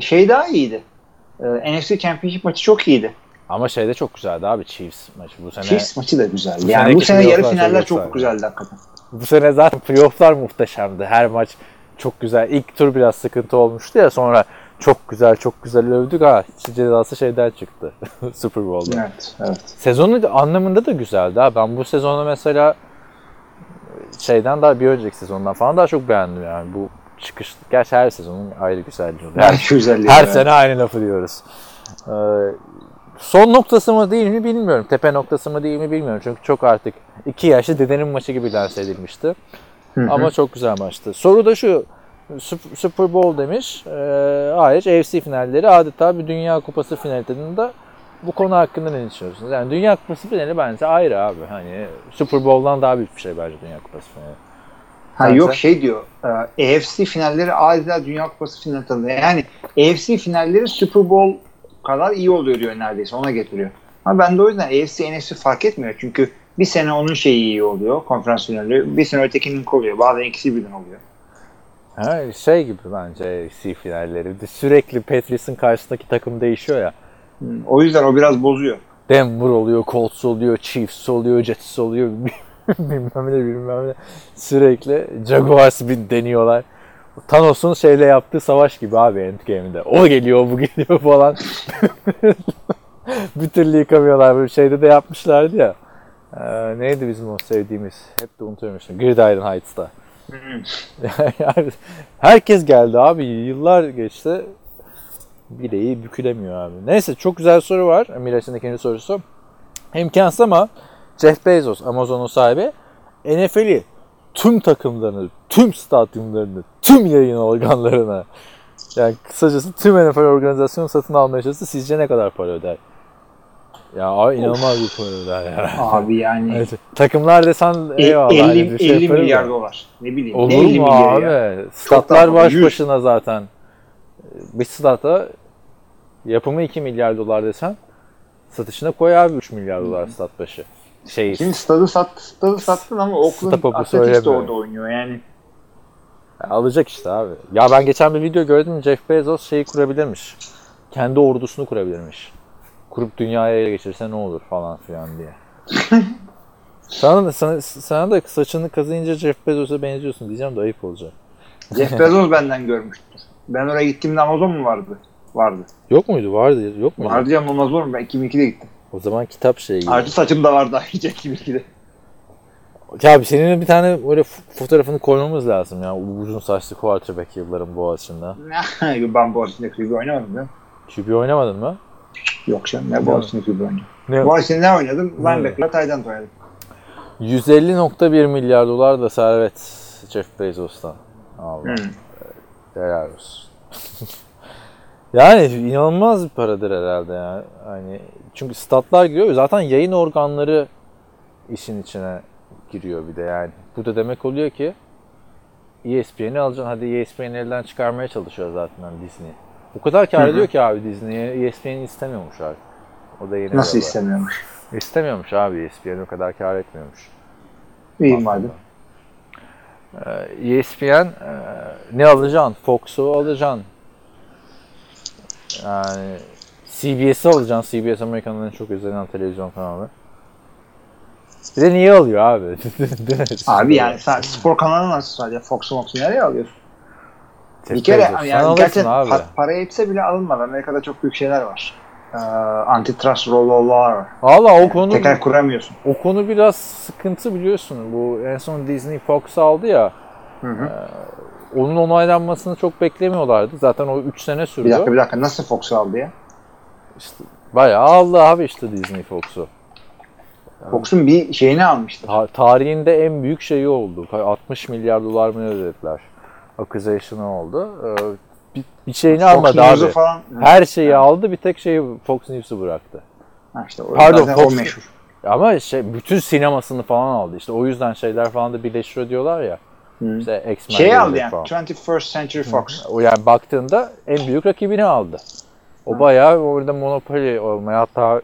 şey daha iyiydi. Ee, NFC Championship maçı çok iyiydi. Ama şey de çok güzeldi abi Chiefs maçı bu sene. Chiefs maçı da güzeldi. Yani bu sene yarı finaller çok, güzeldi hakikaten. Bu sene zaten playofflar muhteşemdi. Her maç çok güzel. İlk tur biraz sıkıntı olmuştu ya sonra çok güzel çok güzel övdük ha cezası şeyden çıktı Super Bowl'da. Evet, evet. Sezonu anlamında da güzeldi ha. Ben bu sezonu mesela şeyden daha bir önceki sezondan falan daha çok beğendim yani. Bu çıkış gerçi her sezonun ayrı güzelliği oluyor. Her, güzelliği her sene aynı lafı diyoruz. Ee, son noktası mı değil mi bilmiyorum. Tepe noktası mı değil mi bilmiyorum. Çünkü çok artık iki yaşlı dedenin maçı gibi lanse edilmişti. Hı hı. Ama çok güzel maçtı. Soru da şu. Super Bowl demiş. E, hariç AFC finalleri adeta bir Dünya Kupası finali tadında bu konu hakkında ne düşünüyorsunuz? Yani Dünya Kupası finali bence ayrı abi. Hani Super Bowl'dan daha büyük bir şey bence Dünya Kupası finali. Ha Bence... yok şey diyor. E, AFC finalleri adeta Dünya Kupası finali tadında. Yani AFC finalleri Super Bowl kadar iyi oluyor diyor neredeyse. Ona getiriyor. Ama ben de o yüzden AFC NFC fark etmiyor. Çünkü bir sene onun şeyi iyi oluyor. Konferans finali. Bir sene ötekinin oluyor. Bazen ikisi birden oluyor. Ha, şey gibi bence C finalleri. Sürekli Patriots'ın karşısındaki takım değişiyor ya. Hmm, o yüzden o biraz bozuyor. Denver oluyor, Colts oluyor, Chiefs oluyor, Jets oluyor. bilmem ne bilmem ne. Sürekli Jaguars bir deniyorlar. Thanos'un şeyle yaptığı savaş gibi abi Endgame'de. O geliyor, bu geliyor falan. bir türlü yıkamıyorlar. Böyle şeyde de yapmışlardı ya. Ee, neydi bizim o sevdiğimiz? Hep de unutuyorum işte. Gridiron Heights'ta. herkes geldi abi. Yıllar geçti. Bileği bükülemiyor abi. Neyse çok güzel soru var. Miraç'ın ikinci sorusu. İmkansız ama Jeff Bezos, Amazon'un sahibi, NFL'i tüm takımlarını, tüm stadyumlarını, tüm yayın organlarına yani kısacası tüm NFL organizasyonu satın almaya çalışsa sizce ne kadar para öder? Ya abi inanılmaz bir para öder ya. Abi yani. Evet. Takımlar desen eyvallah. 50, hani şey 50 milyar dolar. Ne bileyim. Olur mu abi? Ya. Statlar baş 100. başına zaten. Bir stata yapımı 2 milyar dolar desen satışına koy abi 3 milyar dolar stat başı. Şey, Şimdi stadı, sat, stadı sattın ama Oakland Athletics de orada oynuyor yani. Alacak işte abi. Ya ben geçen bir video gördüm Jeff Bezos şeyi kurabilirmiş. Kendi ordusunu kurabilirmiş kurup dünyaya ele geçirse ne olur falan filan diye. sana, da, sana, sana da saçını kazıyınca Jeff Bezos'a benziyorsun diyeceğim de ayıp olacak. Jeff Bezos benden görmüştür. Ben oraya gittiğimde Amazon mu vardı? Vardı. Yok muydu? Vardı. Yok muydu? Vardı ya olur mu? Ben 2002'de gittim. O zaman kitap şeyi. Artı saçım da vardı ayrıca 2002'de. Ya senin bir tane böyle fotoğrafını koymamız lazım ya. Uzun saçlı quarterback yılların Boğaziçi'nde. ben Boğaziçi'nde QB oynamadım ya. QB oynamadın mı? Yok canım ne Boğaziçi'nde QB oynadım. Ne? Boğaziçi'nde ne oynadım? Linebacker'la end oynadım. 150.1 milyar dolar da servet Jeff Bezos'tan. Allah. Hmm. Helal olsun. yani inanılmaz bir paradır herhalde ya. Hani çünkü statlar giriyor. Zaten yayın organları işin içine giriyor bir de yani. Bu da demek oluyor ki ESPN'i alacaksın. Hadi ESPN'i elden çıkarmaya çalışıyor zaten hani Disney. O kadar kar ediyor ki abi Disney'e ESPN'i istemiyormuş artık. O da yeni Nasıl istemiyormuş? İstemiyormuş abi ESPN o kadar kar etmiyormuş. İyi madem. Ee, ESPN e, ne alacaksın? Fox'u alacaksın. Yani CBS'i alacaksın. CBS Amerika'nın en çok izlenen televizyon kanalı. Bir de niye alıyor abi? Abi yani sen spor kanalı nasıl sadece Fox'u Fox'u nereye alıyorsun? Jeff Bir kere yani gerçekten abi. pa- para yetse bile alınmadı. Amerika'da çok büyük şeyler var. Ee, antitrust rollover var. Valla o konu Tekrar kuramıyorsun. o konu biraz sıkıntı biliyorsun. Bu en son Disney Fox aldı ya. Hı hı. Onun onaylanmasını çok beklemiyorlardı. Zaten o 3 sene Bir sürüyor. dakika bir dakika nasıl Fox'u aldı ya? İşte bayağı aldı abi işte Disney Fox'u. Fox'un bir şeyini almıştı. Ta- tarihinde en büyük şeyi oldu. 60 milyar dolar mı ödediler? Accusation'ı oldu. Ee, bir, bir şeyini Fox almadı News'u abi. falan. Her şeyi aldı bir tek şeyi Fox News'u bıraktı. Ha işte o, Pardon, zaten o Fox- meşhur. Ama şey bütün sinemasını falan aldı. İşte o yüzden şeyler falan da birleşiyor diyorlar ya. Hı. İşte X-Men Şey aldı yani. falan. 21st Century Fox. O yani baktığında en büyük rakibini aldı. O bayağı orada monopoli olmaya hatta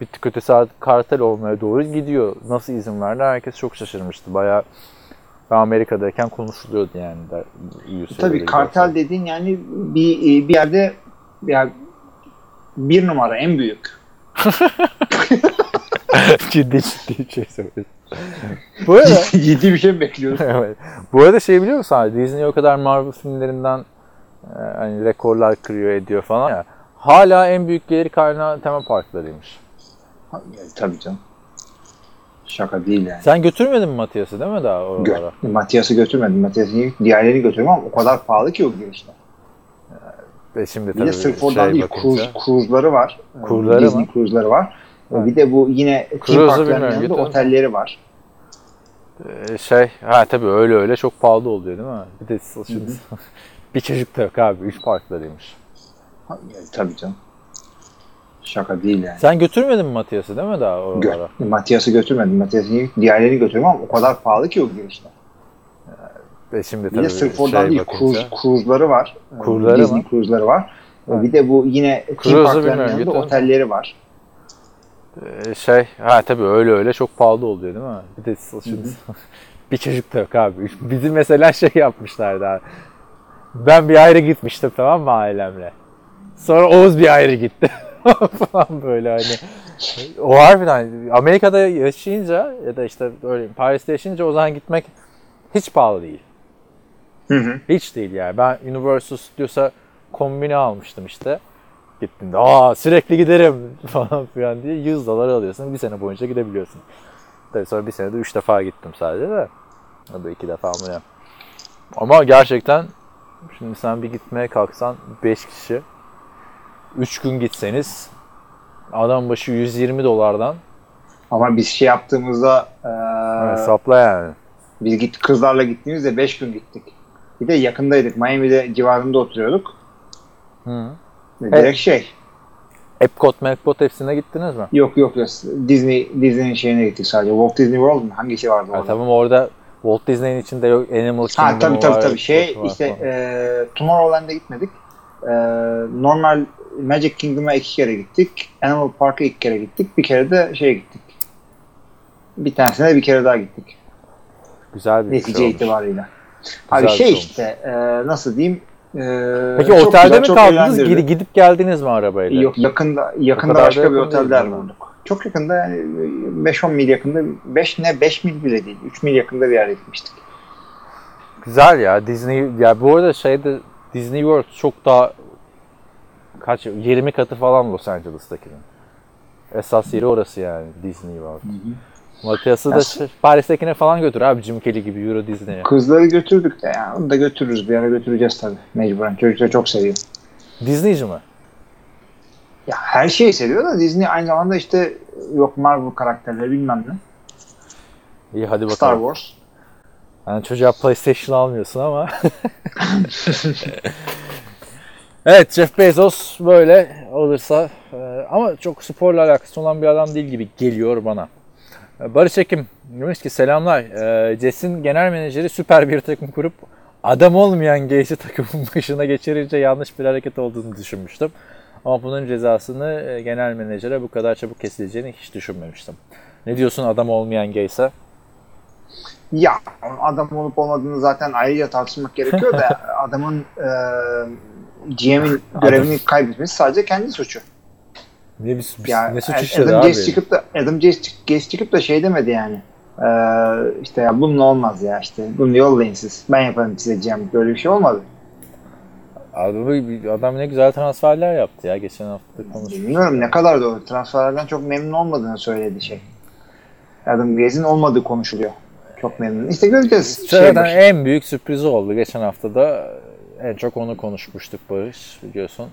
bir tık ötesi kartel olmaya doğru gidiyor. Nasıl izin verdi herkes çok şaşırmıştı. Bayağı ben Amerika'dayken konuşuluyordu yani. Da, Tabii kartel dediğin yani bir bir yerde ya bir numara en büyük. ciddi ciddi bir şey söylüyorsun. Bu arada, Ciddi bir şey mi evet. Bu arada şey biliyor musun abi? Disney o kadar Marvel filmlerinden e, hani rekorlar kırıyor ediyor falan ya. Hala en büyük gelir kaynağı tema parklarıymış. Tabii canım. Şaka değil yani. Sen götürmedin mi Matias'ı değil mi daha oralara? Gö- Matias'ı götürmedim. Matias'ı diğerlerini götürdüm ama o kadar pahalı ki o girişler. Ve şimdi Bir tabii de sırf oradan şey değil, cruise, cruise'ları var. Cruise'ları Disney mı? cruise'ları var. Evet. Bir de bu yine Cruise'u bilmiyorum, yanında götürdüm. otelleri var. Ee, şey ha tabii öyle öyle çok pahalı oluyor değil mi? Bir de şimdi bir çocuk da yok abi. Üç parklarıymış. Ha, Tabii canım. Şaka değil yani. Sen götürmedin mi Matias'ı değil mi daha oralara? Gö- Matias'ı götürmedim. Matias'ı diğerlerini götürdüm ama o kadar pahalı ki o girişler. Ve şimdi Bir tabii de sırf oradan şey değil, cruise, cruise'ları var. Cruise'ları Disney mı? cruise'ları var. Evet. Bir de bu yine theme bilmiyorum, yanında otelleri var. Ee, şey ha tabii öyle öyle çok pahalı oluyor değil mi? Bir de şimdi bir çocuk da yok abi. Bizim mesela şey yapmışlardı abi. Ben bir ayrı gitmiştim tamam mı ailemle. Sonra Oğuz bir ayrı gitti. falan böyle hani. O harbiden Amerika'da yaşayınca ya da işte öyle Paris'te yaşayınca o zaman gitmek hiç pahalı değil. Hı hı. Hiç değil yani. Ben Universal Studios'a kombine almıştım işte. Gittiğimde aa sürekli giderim falan filan diye 100 dolar alıyorsun. Bir sene boyunca gidebiliyorsun. Tabii sonra bir senede 3 defa gittim sadece de. Ya da 2 defa mı ne. Ama gerçekten şimdi sen bir gitmeye kalksan 5 kişi 3 gün gitseniz adam başı 120 dolardan Ama biz şey yaptığımızda eee, hesapla yani. biz git kızlarla gittiğimizde 5 gün gittik. Bir de yakındaydık. Miami'de civarında oturuyorduk. Hı. Direkt şey. Epcot, Melcot hepsine gittiniz mi? Yok yok yok. Disney Disney'nin şeyine gittik sadece. Walt Disney World mu? Hangisi vardı Ha, orada? tamam orada Walt Disney'in içinde yok Animal Kingdom Ha tabii tabii var, tabii. Şey Epcot var işte e, Tomorrowland'e gitmedik. E, normal Magic Kingdom'a iki kere gittik. Animal Park'a iki kere gittik. Bir kere de şeye gittik. Bir tanesine bir kere daha gittik. güzel bir Netice şey olmuş. itibariyle. Güzel Abi bir şey şey olmuş. işte e, nasıl diyeyim e, Peki otelde güzel, mi kaldınız? eğlendirdi. Gidi- Gidip geldiniz mi arabayla? Yok yakında yakında başka bir yakın değil oteller bulduk. Çok yakında yani 5-10 mil yakında 5 ne 5 mil bile değil. 3 mil yakında bir yere gitmiştik. Güzel ya Disney. Ya bu arada şeyde Disney World çok daha kaç 20 katı falan Los Angeles'takinin. Esas yeri orası yani Disney World. Matias'ı da Ya- şey, Paris'tekine falan götür abi Jim Kelly gibi Euro Disney'e. Kızları götürdük de yani onu da götürürüz. Bir ara götüreceğiz tabii mecburen. Çocuklar çok seviyor. Disneyci mi? Ya her şeyi seviyor da Disney aynı zamanda işte yok Marvel karakterleri bilmem ne. İyi hadi bakalım. Star Wars. Yani çocuğa PlayStation almıyorsun ama. evet Jeff Bezos böyle olursa e, ama çok sporla alakası olan bir adam değil gibi geliyor bana. E, Barış Ekim demiş ki selamlar. Jess'in genel menajeri süper bir takım kurup adam olmayan Gage'i takımın başına geçirince yanlış bir hareket olduğunu düşünmüştüm. Ama bunun cezasını e, genel menajere bu kadar çabuk kesileceğini hiç düşünmemiştim. Ne diyorsun adam olmayan Gage'e? Ya adam olup olmadığını zaten ayrıca tartışmak gerekiyor da adamın e, GM'in görevini kaybetmesi sadece kendi suçu. Ne, biz, biz- Yani ne suç Adam işledi Gaze abi? çıkıp da Adam Gaze, Gaze çıkıp da şey demedi yani. Ee, işte ya bununla olmaz ya işte bunu yollayın siz. Ben yaparım size GM. Böyle bir şey olmadı. Abi, adam ne güzel transferler yaptı ya geçen hafta konuştuk. Bilmiyorum ne kadar doğru. Transferlerden çok memnun olmadığını söyledi şey. Adam Gaze'in olmadığı konuşuluyor. Çok memnun. İşte göreceğiz. Şey Zaten başı- en büyük sürprizi oldu geçen haftada. En çok onu konuşmuştuk Barış biliyorsun.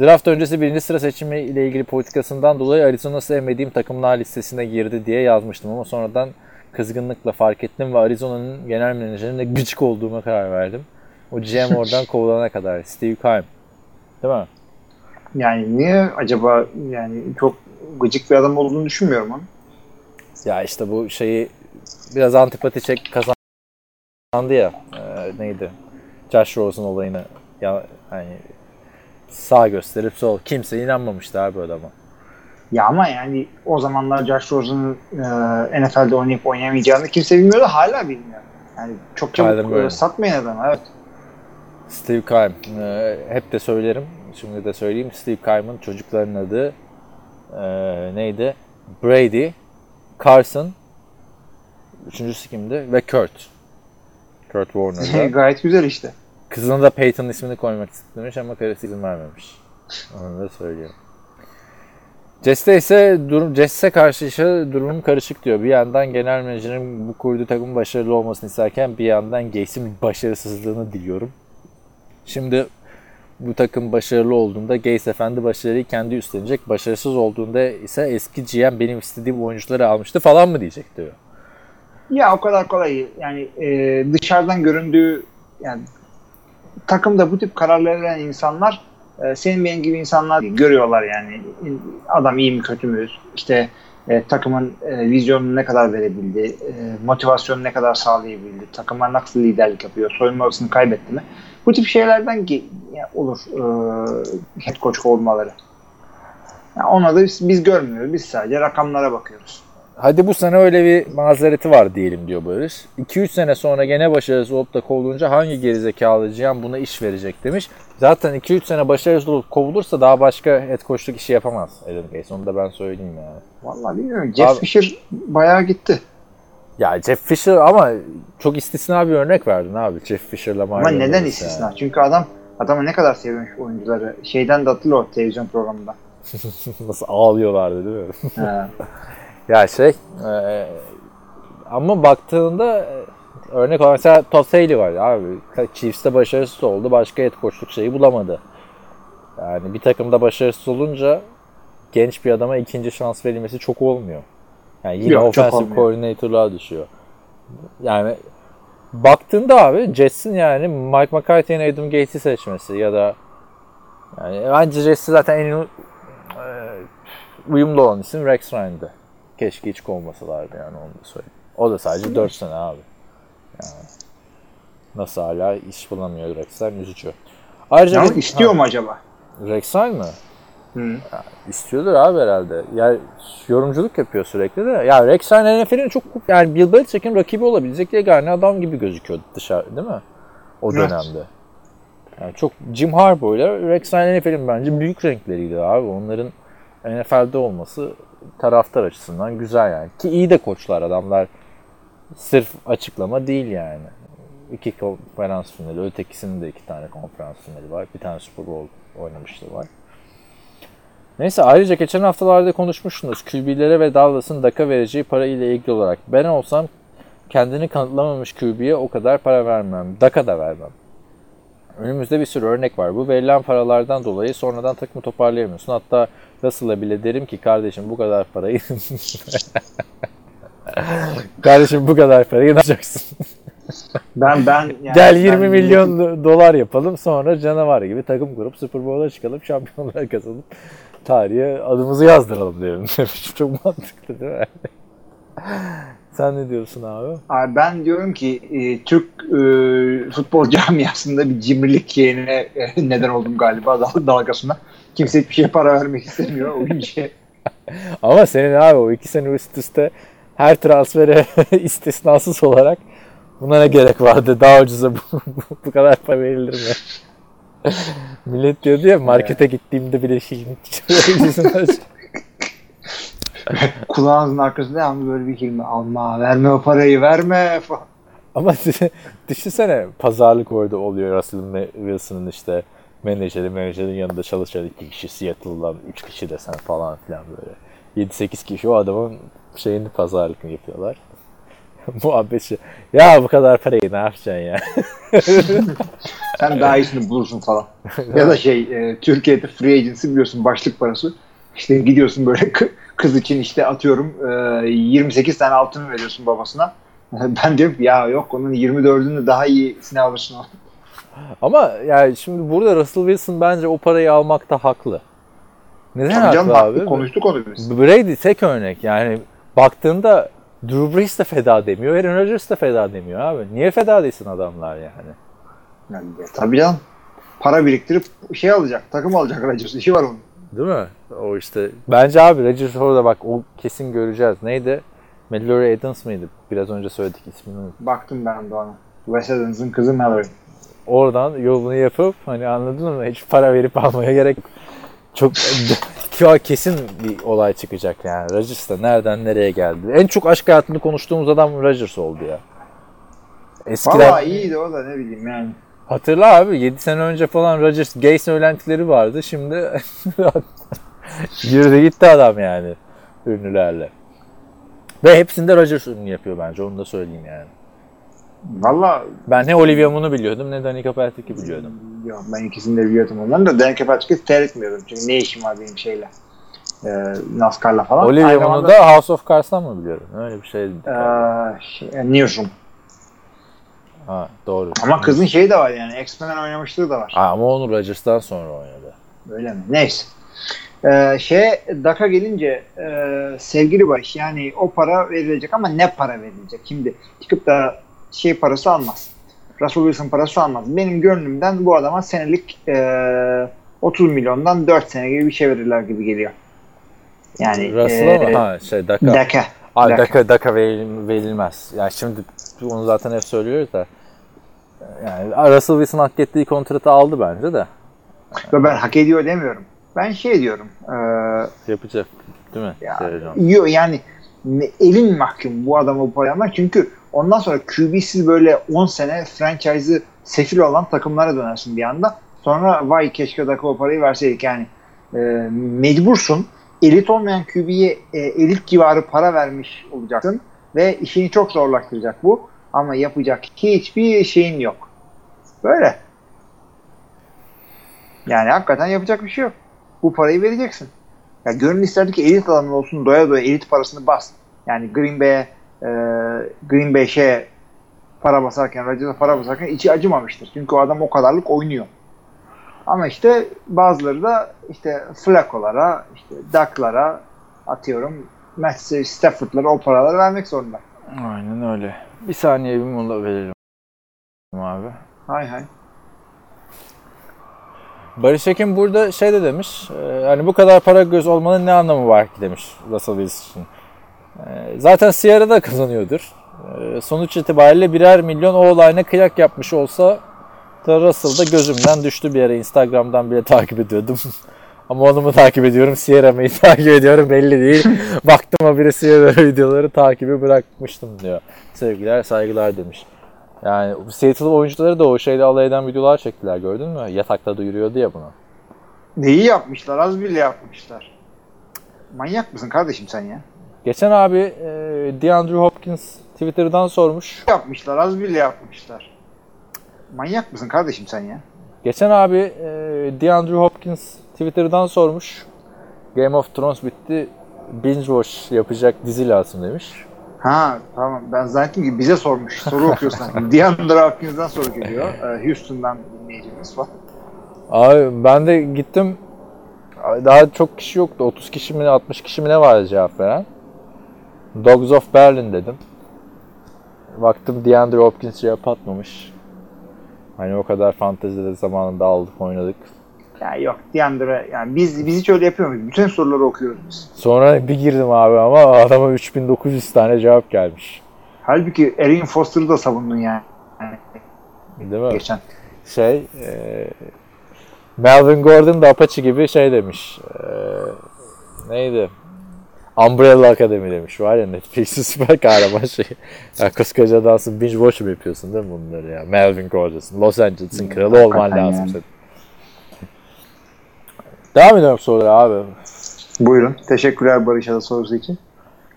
Draft öncesi birinci sıra seçimi ile ilgili politikasından dolayı Arizona sevmediğim takımlar listesine girdi diye yazmıştım ama sonradan kızgınlıkla fark ettim ve Arizona'nın genel menajerine gıcık olduğuma karar verdim. O GM oradan kovulana kadar. Steve Keim. Değil mi? Yani niye acaba yani çok gıcık bir adam olduğunu düşünmüyorum onu. Ya işte bu şeyi biraz antipati çek kazandı ya. Ee, neydi? Josh Rosen olayını ya hani sağ gösterip sol. Kimse inanmamıştı abi o adama. Ya ama yani o zamanlar Josh Rosen'ın e, NFL'de oynayıp oynayamayacağını kimse bilmiyordu. Hala bilmiyor. Yani çok çabuk e, satmayın adamı. Evet. Steve Keim. Ee, hep de söylerim. Şimdi de söyleyeyim. Steve Keim'in çocuklarının adı ee, neydi? Brady, Carson, üçüncüsü kimdi? Ve Kurt. Kurt Warner'da. Gayet güzel işte. Kızına da Peyton ismini koymak istemiş ama karısı izin vermemiş. Onu da söyleyeyim. Jess'te ise durum Jess'e karşı ise durumum karışık diyor. Bir yandan genel menajerin bu kurduğu takımın başarılı olmasını isterken bir yandan Gates'in başarısızlığını diliyorum. Şimdi bu takım başarılı olduğunda Gates Efendi başarıyı kendi üstlenecek. Başarısız olduğunda ise eski GM benim istediğim oyuncuları almıştı falan mı diyecek diyor. Ya o kadar kolay. Yani e, dışarıdan göründüğü yani takımda bu tip kararlar veren insanlar e, senin benim gibi insanlar görüyorlar yani. Adam iyi mi kötü mü? İşte e, takımın e, vizyonunu ne kadar verebildi? E, motivasyonu ne kadar sağlayabildi? Takıma nasıl liderlik yapıyor? Soyunma odasını kaybetti mi? Bu tip şeylerden ge- yani olur e, head coach olmaları. Yani ona da biz, biz görmüyoruz. Biz sadece rakamlara bakıyoruz Hadi bu sene öyle bir mazereti var diyelim diyor Barış. 2-3 sene sonra gene başarısız olup da kovulunca hangi gerizekalı GM buna iş verecek demiş. Zaten 2-3 sene başarısız olup kovulursa daha başka head coachluk işi yapamaz Adam Gates. Onu da ben söyleyeyim yani. Vallahi bilmiyorum. Jeff Abi- Fisher bayağı gitti. Ya Jeff Fisher ama çok istisna bir örnek verdin abi. Jeff Fisher'la Ama Mario neden Lewis istisna? yani. Çünkü adam adamı ne kadar seviyormuş oyuncuları. Şeyden de hatırla o televizyon programında. Nasıl ağlıyorlardı değil mi? Ya şey e, ama baktığında e, örnek olarak mesela Haley var abi. Chiefs'te başarısız oldu. Başka head coachluk şeyi bulamadı. Yani bir takımda başarısız olunca genç bir adama ikinci şans verilmesi çok olmuyor. Yani yine Yok, offensive coordinator'lığa düşüyor. Yani baktığında abi Jets'in yani Mike McCarthy'nin Adam Gates'i seçmesi ya da yani bence Jets'i zaten en e, uyumlu olan isim Rex Ryan'dı. Keşke hiç kovmasalardı yani onu da söyleyeyim. O da sadece 4 sene abi. Yani nasıl hala iş bulamıyor Rex Ryan üzücü. Ayrıca Ama bir- istiyor ha, mu acaba? Rex Ryan mı? Hı. İstiyordur abi herhalde. Ya yorumculuk yapıyor sürekli de. Ya Rex Ryan NFL'in çok yani Bill Belichick'in rakibi olabilecek yegane adam gibi gözüküyordu dışarı değil mi? O Evet. dönemde. Yani çok Jim Harbaugh ile Rex NFL'in bence büyük renkleriydi abi. Onların NFL'de olması taraftar açısından güzel yani. Ki iyi de koçlar adamlar. Sırf açıklama değil yani. İki konferans finali, ötekisinin de iki tane konferans finali var. Bir tane Super Bowl oynamışlığı var. Neyse ayrıca geçen haftalarda konuşmuştunuz. QB'lere ve Dallas'ın DAC'a vereceği para ile ilgili olarak. Ben olsam kendini kanıtlamamış QB'ye o kadar para vermem. DAC'a da vermem. Önümüzde bir sürü örnek var. Bu verilen paralardan dolayı sonradan takımı toparlayamıyorsun. Hatta Russell'a bile derim ki kardeşim bu kadar parayı kardeşim bu kadar parayı ne yapacaksın? Ben ben yani Gel ben 20 milyon do- dolar yapalım sonra canavar gibi takım kurup Super Bowl'a çıkalım şampiyonlar kazanıp tarihe adımızı yazdıralım diyorum. Çok mantıklı değil mi? Sen ne diyorsun abi? Abi ben diyorum ki e, Türk e, futbol camiasında bir cimrilik yerine e, neden oldum galiba dal- dalgasına. Kimse hiçbir şeye para vermek istemiyor o işe. Ama senin abi o iki sene üst üste her transfere istisnasız olarak buna ne gerek vardı? Daha ucuza bu, bu, bu kadar para verilir mi? Millet diyordu ya markete gittiğimde bile şeyin yüzünden Kulağınızın arkasında devamlı böyle bir kelime alma, verme o parayı, verme falan. Ama düşünsene pazarlık orada oluyor Russell Wilson'ın işte menajeri, menajerin yanında çalışan iki kişi, Seattle'dan üç kişi desen falan filan böyle. 7-8 kişi o adamın şeyini pazarlıkını yapıyorlar. Muhabbet şu. Ya bu kadar parayı ne yapacaksın ya? Sen daha iyisini bulursun falan. ya da şey e, Türkiye'de free agency biliyorsun başlık parası. İşte gidiyorsun böyle kı- kız için işte atıyorum e, 28 tane altın veriyorsun babasına. Ben diyorum ki ya yok onun 24'ünü daha iyisini alırsın. Ama yani şimdi burada Russell Wilson bence o parayı almakta haklı. Neden Tabii haklı canım abi? haklı, konuştuk onu biz. Brady tek örnek yani baktığında Drew Brees de feda demiyor, Aaron Rodgers da feda demiyor abi. Niye feda değilsin adamlar yani? Yani, tabii canım. Para biriktirip şey alacak, takım alacak Rodgers. işi var onun. Değil mi? O işte. Bence abi Rodgers orada bak o kesin göreceğiz. Neydi? Mallory Adams mıydı? Biraz önce söyledik ismini. Baktım ben de ona. Wes Adams'ın kızı Mallory. Oradan yolunu yapıp hani anladın mı? Hiç para verip almaya gerek çok kesin bir olay çıkacak yani. Rodgers da nereden nereye geldi. En çok aşk hayatını konuştuğumuz adam Rodgers oldu ya. Eskiden Valla iyiydi o da ne bileyim yani. Hatırla abi 7 sene önce falan Rodgers gay söylentileri vardı. Şimdi yürüdü gitti adam yani ünlülerle. Ve hepsinde Rodgers ünlü yapıyor bence onu da söyleyeyim yani. Valla Ben ne Olivia Munn'u biliyordum ne Danica Patrick'i biliyordum. yok ben ikisini de biliyordum onların da Dan Patrick'i seyretmiyordum. Çünkü ne işim var benim şeyle. Ee, NASCAR'la falan. Olivia Munn'u da House of Cards'tan mı biliyorum? Öyle bir şeydi. ee, şey, Newsroom. Ha, doğru. Ama kızın şeyi de var yani. X-Men oynamışlığı da var. Ha, ama onu Rodgers'tan sonra oynadı. Öyle mi? Neyse. Ee, şey Daka gelince e, sevgili baş yani o para verilecek ama ne para verilecek? Şimdi çıkıp da şey parası almaz. Russell Wilson parası almaz. Benim gönlümden bu adama senelik e, 30 milyondan 4 sene gibi bir şey verirler gibi geliyor. Yani Russell'a e, mı? Ha şey Daka. Daka. Abi Daka. Daka, Daka veril- verilmez. Yani şimdi onu zaten hep söylüyoruz da. Yani Russell Wilson hak ettiği kontratı aldı bence de. Ve ben hak ediyor demiyorum. Ben şey diyorum. E, Yapacak. Değil mi? Ya, Seyircan? Yo, yani elin mahkum bu adama bu parayı almak. Çünkü ondan sonra QB'siz böyle 10 sene franchise'ı sefil olan takımlara dönersin bir anda. Sonra vay keşke Daka o parayı verseydik yani. E, mecbursun. Elit olmayan QB'ye e, elit civarı para vermiş olacaksın. Ve işini çok zorlaştıracak bu. Ama yapacak hiçbir şeyin yok. Böyle. Yani hakikaten yapacak bir şey yok. Bu parayı vereceksin. Ya gönül isterdi ki elit adamın olsun doya doya elit parasını bas. Yani Green Bay'e e, Green Bay şeye para basarken, Rodgers'a para basarken içi acımamıştır. Çünkü o adam o kadarlık oynuyor. Ama işte bazıları da işte Flacco'lara, işte Duck'lara atıyorum Matthew Stafford'lara o paraları vermek zorunda. Aynen öyle. Bir saniye bir mola verelim abi. Hay hay. Barış Ekim burada şey de demiş. e, hani bu kadar para göz olmanın ne anlamı var ki demiş Russell Wilson için. E, zaten Sierra da kazanıyordur. E, sonuç itibariyle birer milyon o olayına kıyak yapmış olsa Russell da gözümden düştü bir ara. Instagram'dan bile takip ediyordum. Ama onu mu takip ediyorum, Sierra mı takip ediyorum belli değil. Baktım o biri Sierra videoları takibi bırakmıştım diyor. Sevgiler, saygılar demiş. Yani Seattle oyuncuları da o şeyle alay eden videolar çektiler gördün mü? Yatakta duyuruyordu ya bunu. Neyi yapmışlar? Az bile yapmışlar. Manyak mısın kardeşim sen ya? Geçen abi e, DeAndre Hopkins Twitter'dan sormuş. Yapmışlar. Az bile yapmışlar. Manyak mısın kardeşim sen ya? Geçen abi e, DeAndre Hopkins Twitter'dan sormuş. Game of Thrones bitti. Binge watch yapacak dizi lazım demiş. Ha tamam ben zannettim ki bize sormuş. Soru okuyorsun. DeAndre Hopkins'dan soru geliyor. Ee, Houston'dan dinleyicimiz falan. Abi ben de gittim. Daha çok kişi yoktu. 30 kişi mi ne 60 kişi mi ne vardı cevap veren. Dogs of Berlin dedim. Baktım DeAndre Hopkins cevap atmamış. Hani o kadar fantezide zamanında aldık oynadık. Ya yok DeAndre yani biz biz hiç öyle yapıyor muyuz? Bütün soruları okuyoruz biz. Sonra bir girdim abi ama adama 3900 tane cevap gelmiş. Halbuki Erin Foster'ı da savundun yani. Değil mi? Geçen. Şey e, Melvin Gordon da Apache gibi şey demiş. E, neydi? Umbrella Academy demiş. Var ya Netflix'in süper kahraman şey. Ya koskoca adamsın binge watch mu yapıyorsun değil mi bunları ya? Melvin Gordon'sın. Los Angeles'ın kralı olman lazım yani. senin. Devam ediyorum sorulara abi. Buyurun. Teşekkürler Barış Ada sorusu için.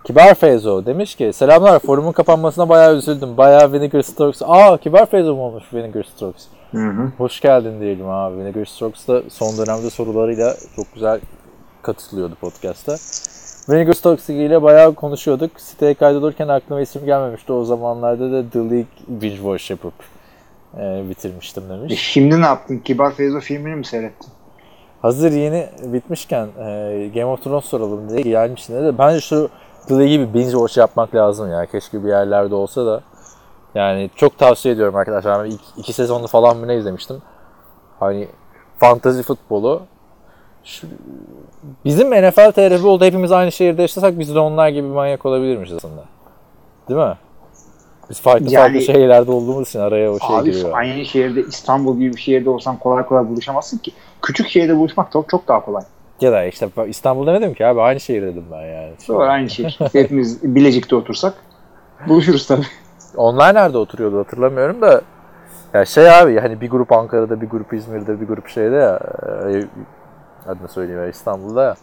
Kibar Feyzo demiş ki selamlar forumun kapanmasına bayağı üzüldüm. Bayağı Vinegar Strokes. Aa Kibar Feyzo mu olmuş Vinegar Strokes? Hı hı. Hoş geldin diyelim abi. Vinegar Strokes da son dönemde sorularıyla çok güzel katılıyordu podcast'a. Vinegar Strokes ile bayağı konuşuyorduk. Siteye kaydolurken aklıma isim gelmemişti. O zamanlarda da The League binge watch yapıp e, bitirmiştim E demiş. şimdi ne yaptın? Kibar Feyzo filmini mi seyrettin? Hazır yeni bitmişken e, Game of Thrones soralım diye gelmişsin de bence şu The League'i bir binge watch yapmak lazım ya. Keşke bir yerlerde olsa da. Yani çok tavsiye ediyorum arkadaşlar. Ben iki, iki sezonlu falan mı ne izlemiştim. Hani fantazi futbolu. Şu, bizim NFL TR oldu hepimiz aynı şehirde yaşasak biz de onlar gibi manyak olabilirmişiz aslında. Değil mi? Biz farklı Yani- farklı şehirlerde olduğumuz için araya o şey Abi giriyor. aynı şehirde İstanbul gibi bir şehirde olsan kolay kolay buluşamazsın ki. Küçük şehirde buluşmak çok çok daha kolay. Ya da işte İstanbul demedim ki abi aynı şehir dedim ben yani. Doğru aynı şey. Hepimiz Bilecik'te otursak buluşuruz tabii. Onlar nerede oturuyordu hatırlamıyorum da ya şey abi hani bir grup Ankara'da bir grup İzmir'de bir grup şeyde ya e, adını söyleyeyim İstanbul'da ya.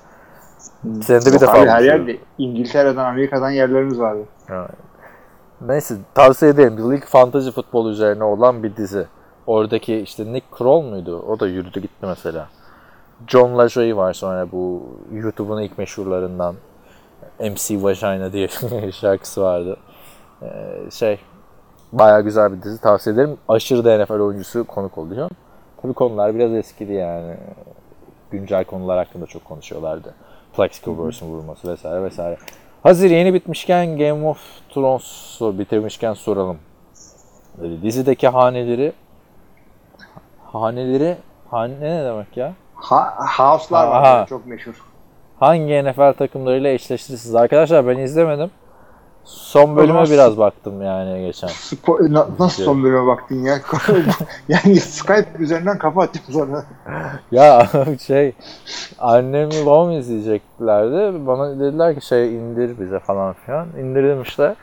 Senin de bir Yok defa abi, her yerde İngiltere'den Amerika'dan yerlerimiz vardı. Ha. Neyse tavsiye ederim. The League fantasy futbol üzerine olan bir dizi. Oradaki işte Nick Kroll muydu? O da yürüdü gitti mesela. John LaJoie var sonra bu YouTube'un ilk meşhurlarından. MC Vagina diye şarkısı vardı. Ee, şey bayağı güzel bir dizi tavsiye ederim. Aşırı da NFL oyuncusu konuk oluyor. Tabii konular biraz eskidi yani. Güncel konular hakkında çok konuşuyorlardı. Plexico Burst'un vurulması vesaire vesaire. Hazır yeni bitmişken Game of Thrones'u bitirmişken soralım. Böyle dizideki haneleri haneleri hane ne demek ya? Ha, House'lar var böyle çok meşhur. Hangi NFL takımlarıyla eşleştirirsiniz? Arkadaşlar ben izlemedim. Son bölüme Ama- biraz baktım yani geçen. Spo- na- nasıl son bölüme baktın ya? yani Skype üzerinden kafa atacağım sonra. Ya şey annem babam izleyeceklerdi. Bana dediler ki şey indir bize falan filan. İndirdim işte.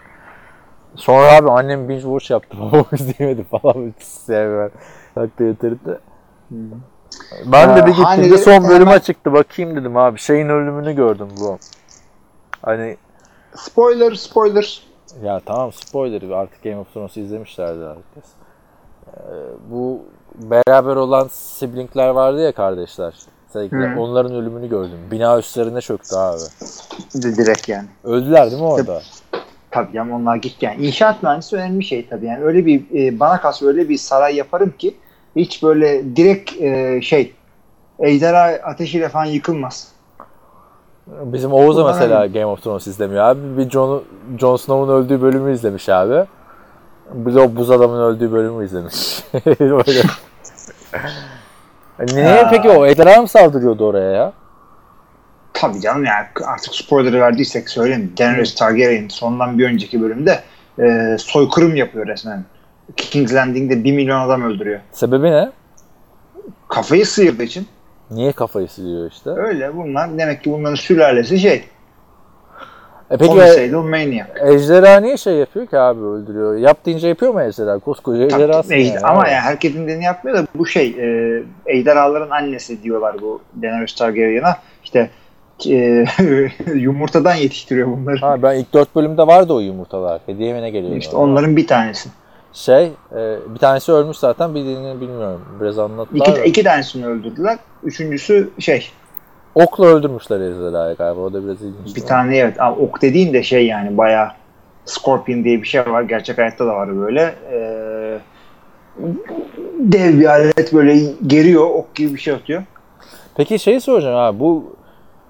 Sonra abi annem binge watch yaptı. Babam izleyemedi falan. Sevmem. Haklı yatırdı. Ben de bir gittim de haneleri son bölüme hemen- çıktı. Bakayım dedim abi. Şeyin ölümünü gördüm bu. Hani Spoiler spoiler. ya tamam spoiler artık Game of Thrones'u izlemişlerdi herkes. Ee, bu beraber olan siblingler vardı ya kardeşler. Sevgililer. Hı. Onların ölümünü gördüm. Bina üstlerine çöktü abi. Direkt yani. Öldüler değil mi orada? Tabii canım onlar gitti yani. İnşaat mühendisi önemli şey tabii yani. Öyle bir e, bana kalsa öyle bir saray yaparım ki hiç böyle direkt e, şey ejderha ateşiyle falan yıkılmaz. Bizim Oğuz da mesela. Game of Thrones izlemiyor abi. Bir Jon, Jon Snow'un öldüğü bölümü izlemiş abi. Bir de o buz adamın öldüğü bölümü izlemiş. Böyle. Niye peki o ejderha mı saldırıyordu oraya ya? Tabii canım yani artık spoiler'ı verdiysek söyleyeyim. Daenerys Targaryen sondan bir önceki bölümde e, soykırım yapıyor resmen. King's Landing'de 1 milyon adam öldürüyor. Sebebi ne? Kafayı sıyırdığı için. Niye kafayı siliyor işte? Öyle bunlar demek ki bunların sülalesi şey. E peki Homicidal Maniac. ejderha niye şey yapıyor ki abi öldürüyor? Yap deyince yapıyor mu ejderha? Koskoca ejderhasın ejder- yani. ama yani herkesin dediğini yapmıyor da bu şey e, ejderhaların annesi diyorlar bu Daenerys Targaryen'a. İşte e, yumurtadan yetiştiriyor bunları. Ha, ben ilk dört bölümde vardı o yumurtalar. Hediye mi ne geliyor? İşte onların bir tanesi. Şey, e, bir tanesi ölmüş zaten bir diğerini bilmiyorum. Biraz anlattılar İki, da. iki tanesini öldürdüler. Üçüncüsü şey Okla öldürmüşler ejderhayı galiba. O da biraz ilginç. bir tane evet. Ama ok dediğin de şey yani bayağı Scorpion diye bir şey var. Gerçek hayatta da var böyle. Ee, dev bir alet böyle geriyor. Ok gibi bir şey atıyor. Peki şeyi soracağım abi bu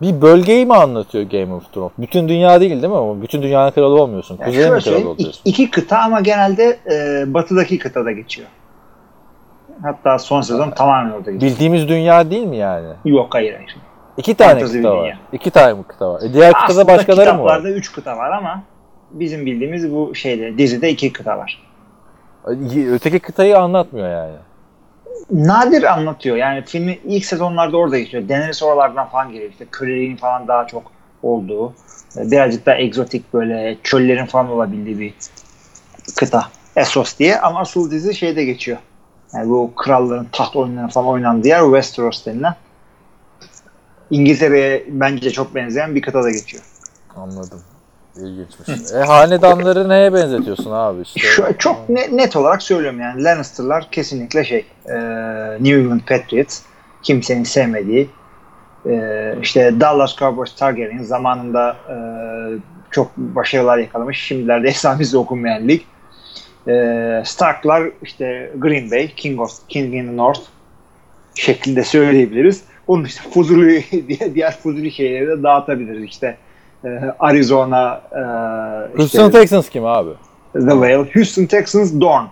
bir bölgeyi mi anlatıyor Game of Thrones? Bütün dünya değil değil mi? Ama bütün dünyanın kralı olmuyorsun. Yani Kuzey mi kralı oluyorsun? iki, kıta ama genelde e, batıdaki kıtada geçiyor. Hatta son sezon tamamen orada geçiyor. Bildiğimiz dünya değil mi yani? Yok hayır hayır. İki tane Fantasy bir kıta var. dünya. İki tane kıta var? E diğer kıtada Aslında başkaları mı var? kitaplarda üç kıta var ama bizim bildiğimiz bu şeyde dizide iki kıta var. Öteki kıtayı anlatmıyor yani. Nadir anlatıyor. Yani filmi ilk sezonlarda orada geçiyor. Daenerys oralardan falan geliyor. İşte köleliğin falan daha çok olduğu. Birazcık daha egzotik böyle çöllerin falan olabildiği bir kıta. Essos diye. Ama asıl dizi şeyde geçiyor. Yani bu kralların taht oyunlarının falan oynandığı yer Westeros denilen. İngiltere'ye bence çok benzeyen bir kıtada geçiyor. Anladım. İlginçmiş. e hanedanları neye benzetiyorsun abi işte? Şu, çok ne- net olarak söylüyorum yani Lannister'lar kesinlikle şey e, New England Patriots kimsenin sevmediği e, işte Dallas Cowboys Targaryen zamanında e, çok başarılar yakalamış şimdilerde efsanesi okunmayan lig e, Stark'lar işte Green Bay King of King in the North şeklinde söyleyebiliriz. Onun işte Fuzuli diye diğer Fuzuli şeyleri de dağıtabiliriz işte Arizona e, Houston Texans kim abi? The Whale. Houston Texans Dorn.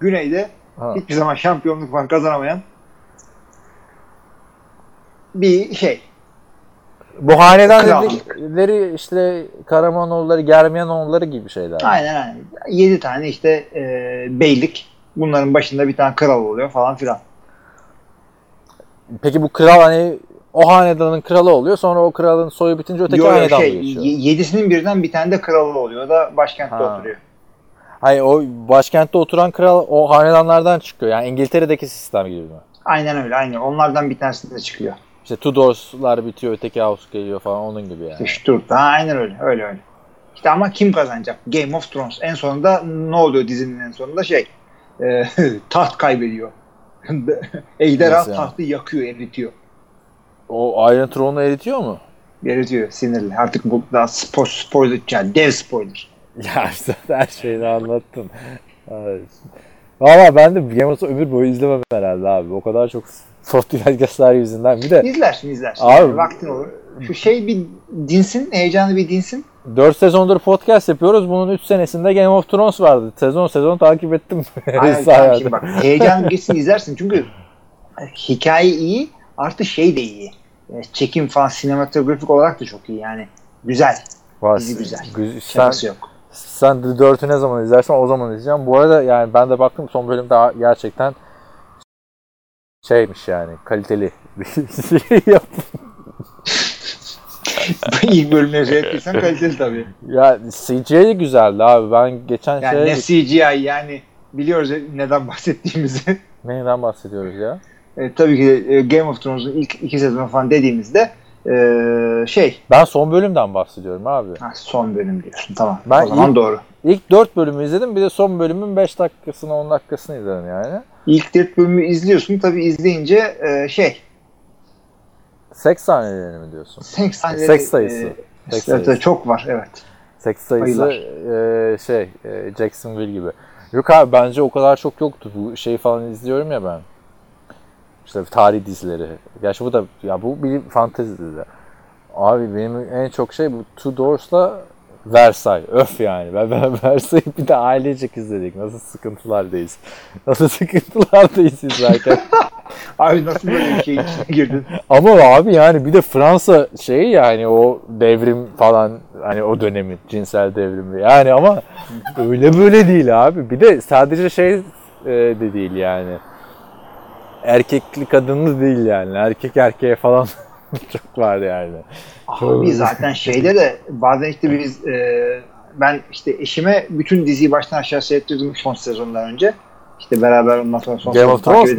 Güneyde Ha. hiçbir zaman şampiyonluk falan kazanamayan bir şey. Bu hanedan Kral. dedikleri işte Karamanoğulları, Germiyanoğulları gibi şeyler. Aynen aynen. 7 tane işte e, beylik. Bunların başında bir tane kral oluyor falan filan. Peki bu kral hani o hanedanın kralı oluyor sonra o kralın soyu bitince öteki Yo, hanedan şey, geçiyor? yedisinin birden bir tane de kralı oluyor. O da başkentte Ha. oturuyor. Hayır o başkentte oturan kral o hanedanlardan çıkıyor. Yani İngiltere'deki sistem gibi mi? Aynen öyle. Aynen. Onlardan bir tanesi de çıkıyor. İşte Tudors'lar bitiyor, öteki House geliyor falan onun gibi yani. İşte Stuart. Ha, aynen öyle. Öyle öyle. İşte ama kim kazanacak? Game of Thrones. En sonunda ne oluyor dizinin en sonunda? Şey e, taht kaybediyor. Ejderha yani? tahtı yakıyor, eritiyor. O Iron Throne'u eritiyor mu? Eritiyor sinirli. Artık bu daha spo spoiler, yani dev spoiler. Ya işte her şeyini anlattın. Evet. Valla ben de Game of Thrones ömür boyu izlemem herhalde abi. O kadar çok sosyal yüzünden. Bir de İzlersin izlersin. Abi- Yani vaktin olur. Şu şey bir dinsin, heyecanlı bir dinsin. 4 sezondur podcast yapıyoruz. Bunun 3 senesinde Game of Thrones vardı. Sezon sezon takip ettim. Aynen, şimdi bak heyecan geçsin izlersin çünkü hikaye iyi artı şey de iyi. E, Çekim falan sinematografik olarak da çok iyi yani. Güzel. Var. dizi güzel. Gü- Sen, yok. sen The 4'ü ne zaman izlersen o zaman izleyeceğim. Bu arada yani ben de baktım son bölüm daha gerçekten şeymiş yani kaliteli bir şey. İlk bölümleri seyrettiysen kaliteli tabii. Ya CGI güzeldi abi. Ben geçen Yani şey ne CGI yani biliyoruz neden bahsettiğimizi. neyden bahsediyoruz ya? E, tabii ki e, Game of Thrones'un ilk iki sezonu falan dediğimizde e, şey Ben son bölümden bahsediyorum abi. ha, son bölüm diyorsun tamam. Ben o zaman ilk- doğru. İlk 4 bölümü izledim. Bir de son bölümün 5 dakikasını 10 dakikasını izledim yani. İlk dört bölümü izliyorsun tabii izleyince e, şey Seks sahnelerini mi diyorsun? seks, Seks sayısı. e, Seks evet, sayısı. çok var evet. Seks sayısı e, şey e, Jacksonville gibi. Yok abi bence o kadar çok yoktu. Bu şeyi falan izliyorum ya ben. İşte tarih dizileri. Gerçi bu da ya bu bir fantezi dizi. Abi benim en çok şey bu Tudors'la Versailles. Öf yani. Ben, ben Versailles'i bir de ailecek izledik. Nasıl sıkıntılardayız. Nasıl sıkıntılardayız izlerken. Abi nasıl böyle bir şey içine girdin? Ama abi yani bir de Fransa şeyi yani o devrim falan hani o dönemi cinsel devrimi yani ama öyle böyle değil abi. Bir de sadece şey e, de değil yani. Erkekli kadınlı değil yani. Erkek erkeğe falan çok var yani. Abi zaten şeyde de bazen işte biz e, ben işte eşime bütün diziyi baştan aşağı seyrettirdim son sezondan önce. İşte beraber ondan sonra son Game of Thrones.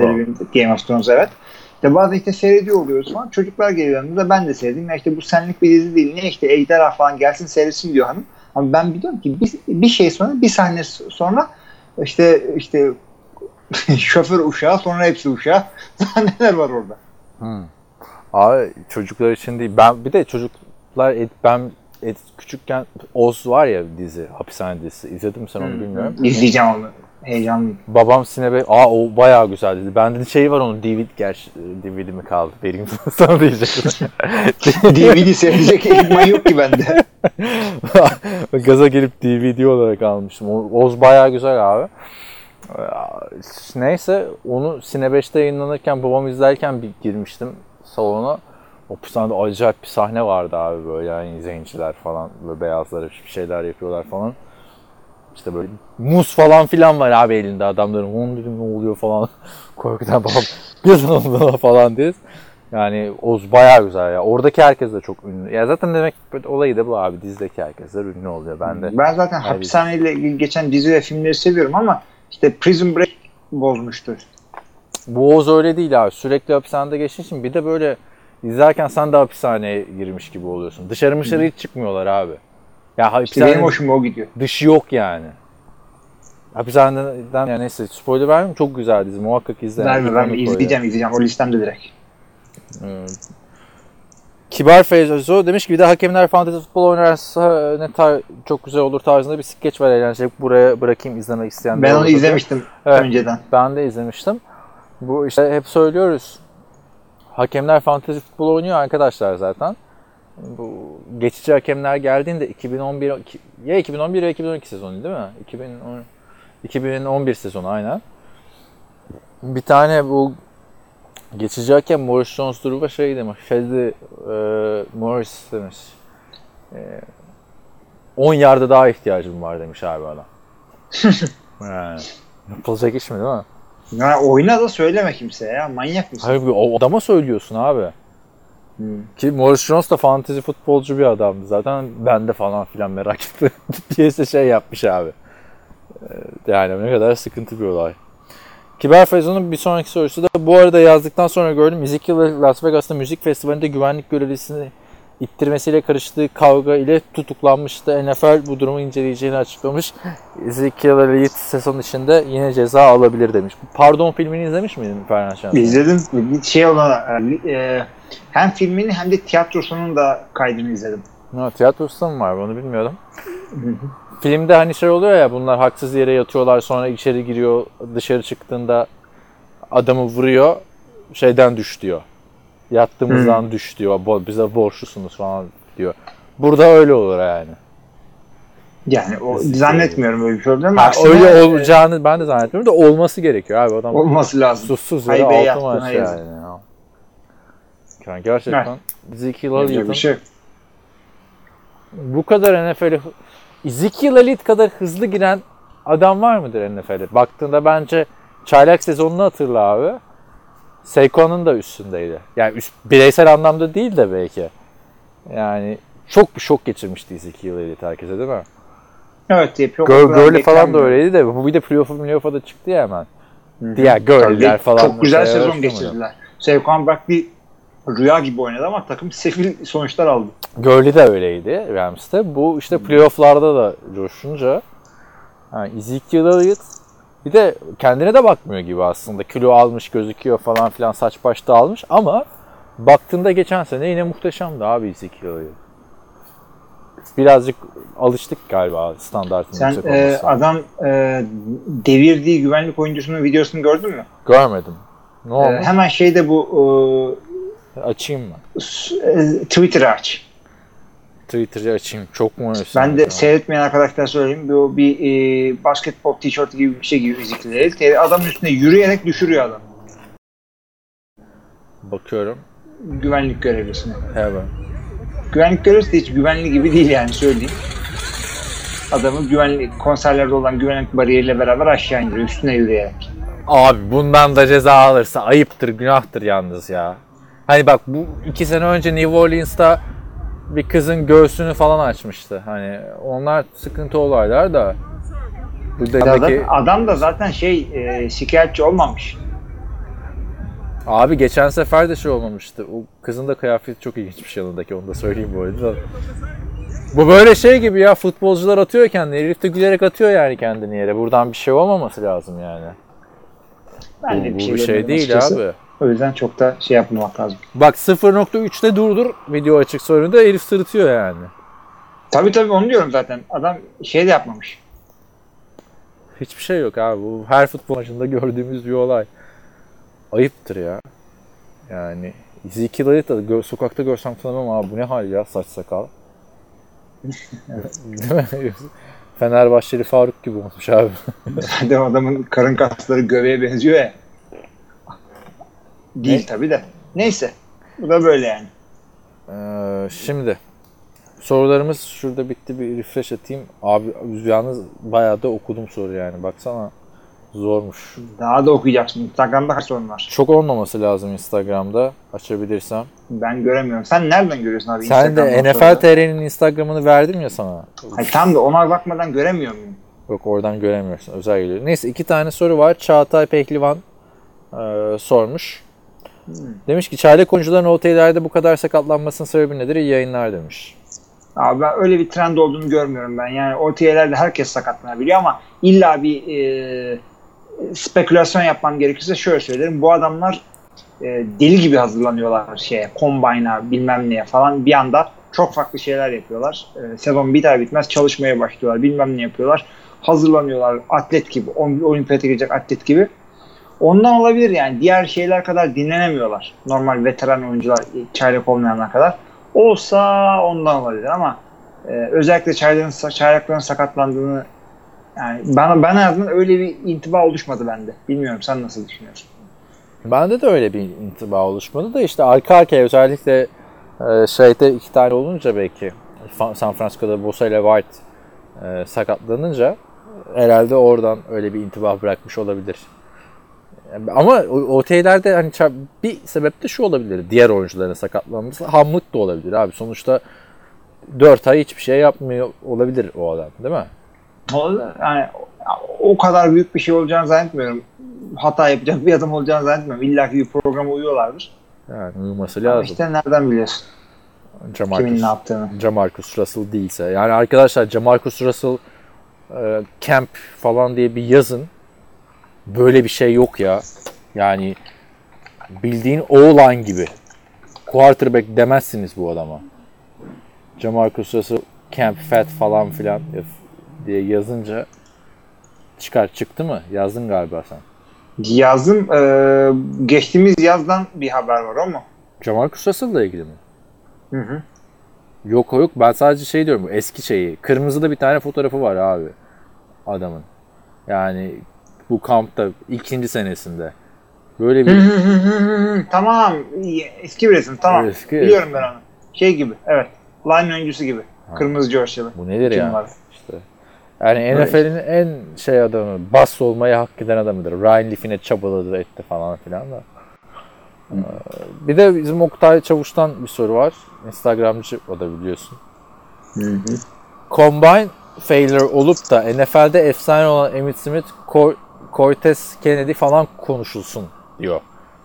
Game of Thrones evet. İşte bazen işte seyrediyor oluyoruz falan. Çocuklar geliyor yanımıza ben de seyredeyim. Ya işte bu senlik bir dizi değil. Niye işte Ejderha falan gelsin seyretsin diyor hanım. Ama ben biliyorum ki bir, bir şey sonra bir sahne sonra işte işte şoför uşağı sonra hepsi uşağı sahneler var orada. Abi çocuklar için değil. Ben bir de çocuklar et- ben et, küçükken Oz var ya dizi, hapishane dizisi. İzledin mi sen onu bilmiyorum. İzleyeceğim onu. Heyecanlıyım. Babam Sinebe, aa o bayağı güzel dedi. Bende de şey var onun DVD, gerçi DVD mi kaldı vereyim sana diyecektim. DVD seyredecek ekipman yok ki bende. Gaza gelip DVD olarak almıştım. Oz bayağı güzel abi. Ee, Neyse onu Sine 5'te yayınlanırken babam izlerken bir girmiştim salona. O sahnede acayip bir sahne vardı abi böyle yani zenciler falan böyle beyazlar bir şeyler yapıyorlar falan. İşte böyle muz falan filan var abi elinde adamların. Onu dedim ne oluyor falan. Korkudan babam bir falan diye. Yani Oz bayağı güzel ya. Oradaki herkes de çok ünlü. Ya zaten demek olayı da bu abi. Dizideki herkesler ünlü oluyor. Ben de Ben zaten hapishaneyle ilgili geçen dizi ve filmleri seviyorum ama işte Prison Break bozmuştu. Bu Oğuz öyle değil abi. Sürekli hapishanede geçtiği için bir de böyle izlerken sen de hapishaneye girmiş gibi oluyorsun. Dışarı dışarı hiç çıkmıyor abi. Ya İşte hapishane benim hoşuma o gidiyor. dışı yok yani. Hapishaneden yani neyse spoiler vermeyeyim çok güzel dizi muhakkak izle. Verme verme izleyeceğim izleyeceğim o listemde direkt. Evet. Kibar Feyzo demiş ki bir de hakemler fantezi futbol oynarsa ne tar- çok güzel olur tarzında bir skeç var eğlenceli. Buraya bırakayım izlemek isteyen. Ben onu izlemiştim Evet. önceden. Ben de izlemiştim. Bu işte hep söylüyoruz. Hakemler fantezi futbol oynuyor arkadaşlar zaten. Bu geçici hakemler geldiğinde 2011 ya 2011 ya 2012 sezonu değil mi? 2010 2011 sezonu aynen. Bir tane bu geçici hakem Morris Jones Duruba şey demiş. Fedi e, Morris demiş. E, 10 yarda daha ihtiyacım var demiş abi adam. yani, yapılacak iş mi değil mi? Ya oyna da söyleme kimseye ya manyak mısın? Hayır o adama söylüyorsun abi. Hmm. Ki Morris Jones da fantezi futbolcu bir adamdı. Zaten ben de falan filan merak ettim. diye şey yapmış abi. Ee, Yani ne kadar sıkıntı bir olay. Kiber Feyzo'nun bir sonraki sorusu da bu arada yazdıktan sonra gördüm. Ezekiel Las Vegas'ta müzik festivalinde güvenlik görevlisini ittirmesiyle karıştığı kavga ile tutuklanmıştı. NFL bu durumu inceleyeceğini açıklamış. Ezekiel Elliott sezon içinde yine ceza alabilir demiş. Pardon filmini izlemiş miydin Ferhan Şanslı? İzledim. Bir şey olan e, hem filmini hem de tiyatrosunun da kaydını izledim. Ha, tiyatrosu mı var bunu bilmiyordum. Filmde hani şey oluyor ya bunlar haksız yere yatıyorlar sonra içeri giriyor dışarı çıktığında adamı vuruyor şeyden düş diyor. Yattığımızdan düş diyor. Bize borçlusunuz falan diyor. Burada öyle olur yani. Yani o, Kesinlikle. zannetmiyorum öyle bir şey ama Ha, öyle e, olacağını ben de zannetmiyorum da olması gerekiyor abi adam. olması lazım. Sussuz yere Haybe altı maç yani. ya. Yani gerçekten Elliott'un bir şey bu kadar NFL'e Ezekiel Elliott kadar hızlı giren adam var mıdır NFL'e? Baktığında bence çaylak sezonunu hatırla abi. Saquon'un da üstündeydi. Yani üst, bireysel anlamda değil de belki. Yani çok bir şok geçirmişti Ezekiel Elliott herkese değil mi? Evet Gurley falan da öyleydi de bu bir de playoff'a playoff'a da çıktı ya hemen. Diğer Gurley'ler falan. Çok güzel şey sezon geçirdiler. Saquon Barkley rüya gibi oynadı ama takım sefil sonuçlar aldı. Gurley de öyleydi Rams'te. Bu işte playoff'larda da coşunca yani Ezekiel Elliott bir de kendine de bakmıyor gibi aslında. Kilo almış gözüküyor falan filan saç baş dağılmış ama baktığında geçen sene yine muhteşemdi abi Ezekiel Elliott. Birazcık alıştık galiba standartın Sen e, adam e, devirdiği güvenlik oyuncusunun videosunu gördün mü? Görmedim. Ne E, olmuş? hemen şeyde bu Açayım mı? e, Twitter'ı aç. Twitter'ı açayım. Çok mu Ben de söylüyorum? seyretmeyen arkadaşlar söyleyeyim. Bu bir e, basketbol tişörtü gibi bir şey giyiyor Ezekiel Adamın üstüne yürüyerek düşürüyor adam. Bakıyorum. Güvenlik görevlisine. Hemen. Güvenlik görevlisi de hiç güvenli gibi değil yani söyleyeyim. Adamı güvenlik konserlerde olan güvenlik bariyeriyle beraber aşağı indiriyor üstüne yürüyerek. Abi bundan da ceza alırsa ayıptır, günahtır yalnız ya. Hani bak bu iki sene önce New Orleans'ta bir kızın göğsünü falan açmıştı. Hani onlar sıkıntı olaylar da. Buradaki Adam, adam da zaten şey e, şikayetçi olmamış. abi geçen sefer de şey olmamıştı. O kızın da kıyafeti çok ilginçmiş yanındaki onu da söyleyeyim bu arada. Bu böyle şey gibi ya futbolcular atıyor kendini. Herif de gülerek atıyor yani kendini yere. Buradan bir şey olmaması lazım yani. Ben bu, de bu bir şey bir şey değil açıkçası. abi. O yüzden çok da şey yapmamak lazım. Bak 0.3'te durdur video açık sorunda herif sırıtıyor yani. Tabii tabii onu diyorum zaten. Adam şey de yapmamış. Hiçbir şey yok abi. Bu her futbol maçında gördüğümüz bir olay. Ayıptır ya. Yani Ezekiel'i da gö- sokakta görsem tanımam abi. Bu ne hal ya saç sakal. Değil mi? Fenerbahçeli Faruk gibi olmuş abi. Zaten adamın karın kasları göbeğe benziyor ya. Değil Ne? tabii de. Neyse. Bu da böyle yani. Ee, şimdi sorularımız şurada bitti bir refresh atayım. Abi yalnız bayağı da okudum soru yani baksana zormuş. Daha da okuyacaksın. Instagram'da kaç sorun var? Çok olmaması lazım Instagram'da açabilirsem. Ben göremiyorum. Sen nereden görüyorsun abi? Sen de NFL? TR'nin Instagram'ını verdim ya sana. Hayır, tam da ona bakmadan göremiyor muyum? Yok oradan göremiyorsun. Özel geliyor. Neyse iki tane soru var. Çağatay Pehlivan e, sormuş. Demiş ki çaylak oyuncuların OTA'lerde bu kadar sakatlanmasının sebebi nedir? İyi yayınlar demiş. Abi ben öyle bir trend olduğunu görmüyorum ben. Yani OTA'lerde herkes sakatlanabiliyor ama illa bir e, spekülasyon yapmam gerekirse şöyle söylerim. Bu adamlar e, deli gibi hazırlanıyorlar şeye, combine'a bilmem neye falan. Bir anda çok farklı şeyler yapıyorlar. E, sezon biter bitmez çalışmaya başlıyorlar. Bilmem ne yapıyorlar. Hazırlanıyorlar atlet gibi. Olimpiyata girecek atlet gibi. Ondan olabilir yani. Diğer şeyler kadar dinlenemiyorlar. Normal veteran oyuncular çaylak olmayanlar kadar. Olsa ondan olabilir ama e, özellikle çaylakların, çaylakların sakatlandığını yani bana ben en azından öyle bir intiba oluşmadı bende. Bilmiyorum sen nasıl düşünüyorsun? Bende de öyle bir intiba oluşmadı da işte arka arkaya özellikle e, şeyde iki tane olunca belki San Francisco'da Bosa ile White e, sakatlanınca herhalde oradan öyle bir intiba bırakmış olabilir. Ama o- OTA'lerde hani bir sebep de şu olabilir. Diğer oyuncuların sakatlanması hamlık da olabilir abi. Sonuçta 4 ay hiçbir şey yapmıyor olabilir o adam değil mi? O, yani o kadar büyük bir şey olacağını zannetmiyorum. Hata yapacak bir adam olacağını zannetmiyorum. İlla ki bir programa uyuyorlardır. Yani uyuması Ama lazım. işte nereden biliyorsun Jamarcus. kimin ne yaptığını? Jamarcus Russell değilse. Yani arkadaşlar Jamarcus Russell e, camp falan diye bir yazın. Böyle bir şey yok ya. Yani bildiğin O-line gibi. Quarterback demezsiniz bu adama. Jamarcus Russell camp fat falan filan diye yazınca çıkar çıktı mı? Yazdın galiba sen. Yazdım. e, geçtiğimiz yazdan bir haber var mu? Jamarcus Russell'la ilgili mi? Hı hı. Yok yok. Ben sadece şey diyorum. Eski şeyi. Kırmızıda bir tane fotoğrafı var abi. Adamın. Yani bu kampta ikinci senesinde. Böyle bir tamam. Eski bir resim. Tamam. Eski. Biliyorum ben onu. Şey gibi. Evet. Line oyuncusu gibi. Kırmızı George'lı. bu nedir ya? numara. İşte. Yani NFL'in en şey adamı, bas olmaya hak eden adamıdır. Ryan Leaf'ine çabaladı etti falan filan da. Ee, Bir de bizim Oktay Çavuş'tan bir soru var. Instagramcı o da biliyorsun. Combine failure olup da NFL'de efsane olan Emmitt Smith, Cortez Kennedy falan konuşulsun diyor.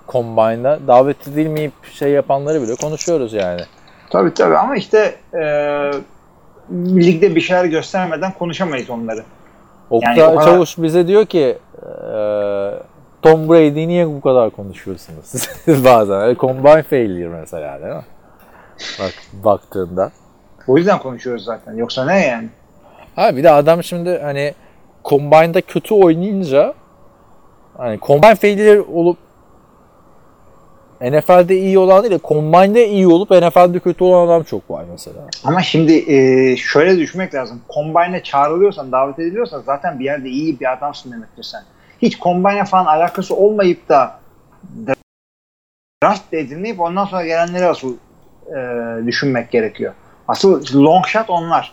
Combine'da davet edilmeyip şey yapanları bile konuşuyoruz yani. Tabii tabii ama işte e, ligde bir şeyler göstermeden konuşamayız onları. Oktay Yani kadar- Çavuş bize diyor ki eee, Tom Brady niye bu kadar konuşuyorsunuz bazen? Combine failure mesela değil mi? Bak baktığında. O yüzden konuşuyoruz zaten. Yoksa ne yani? Ha bir de adam şimdi hani Combine'da kötü oynayınca hani Combine failure olup NFL'de iyi olan değil de Combine'de iyi olup NFL'de kötü olan adam çok var mesela. Ama şimdi e, şöyle düşünmek lazım. Combine'e çağrılıyorsan, davet ediliyorsan zaten bir yerde iyi bir adamsın demektir sen. Hiç Combine'e falan alakası olmayıp da draft edilmeyip ondan sonra gelenleri asıl e, düşünmek gerekiyor. Asıl long shot onlar.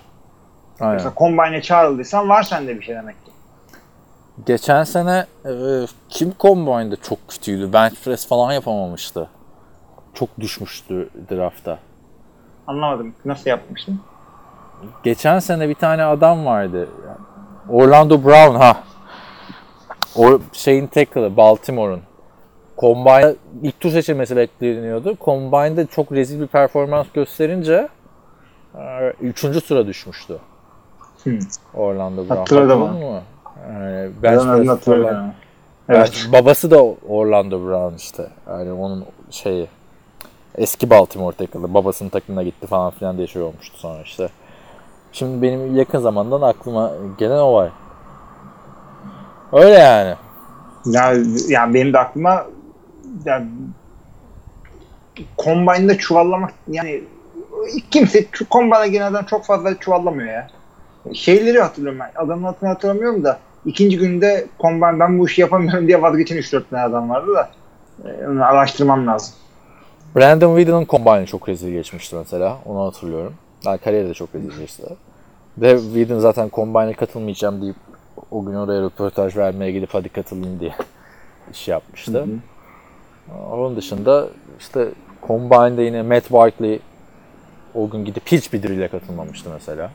Aynen. Mesela Combine'e çağrıldıysan var sende bir şey demek ki. Geçen sene e, kim Combine'da çok kötüydü. Bench press falan yapamamıştı. Çok düşmüştü draftta. Anlamadım. Nasıl yapmışsın? Geçen sene bir tane adam vardı. Orlando Brown ha. O şeyin tackle'ı Baltimore'un. Combine ilk tur seçilmesi bekleniyordu. Combine'da çok rezil bir performans gösterince e, üçüncü sıra düşmüştü. Hmm. Orlando Brown. Hatırladım Hatırladın mı? Yani Ben press hatırlıyorum. falan. Evet. Yani babası da Orlando Brown işte. Yani onun şeyi eski Baltimore tackle'ı. Babasının takımına gitti falan filan diye şey olmuştu sonra işte. Şimdi benim yakın zamandan aklıma gelen o var. Öyle yani. Ya, yani benim de aklıma ya, Combine'da çuvallamak yani kimse şu Combine'a genelden çok fazla çuvallamıyor ya. Şeyleri hatırlıyorum ben. Adamın adını hatırlamıyorum da ikinci günde Combine ben bu işi yapamıyorum diye vazgeçen 3-4 tane adam vardı da e, onu araştırmam lazım. Brandon Whedon'ın Combine'ı çok rezil geçmişti mesela. Onu hatırlıyorum. Yani kariyeri de çok rezil geçti. Ve Whedon zaten Combine'e katılmayacağım deyip o gün oraya röportaj vermeye gidip hadi katılayım diye iş yapmıştı. Hı hı. Onun dışında işte Combine'da yine Matt Barkley o gün gidip hiçbir drill'e katılmamıştı mesela.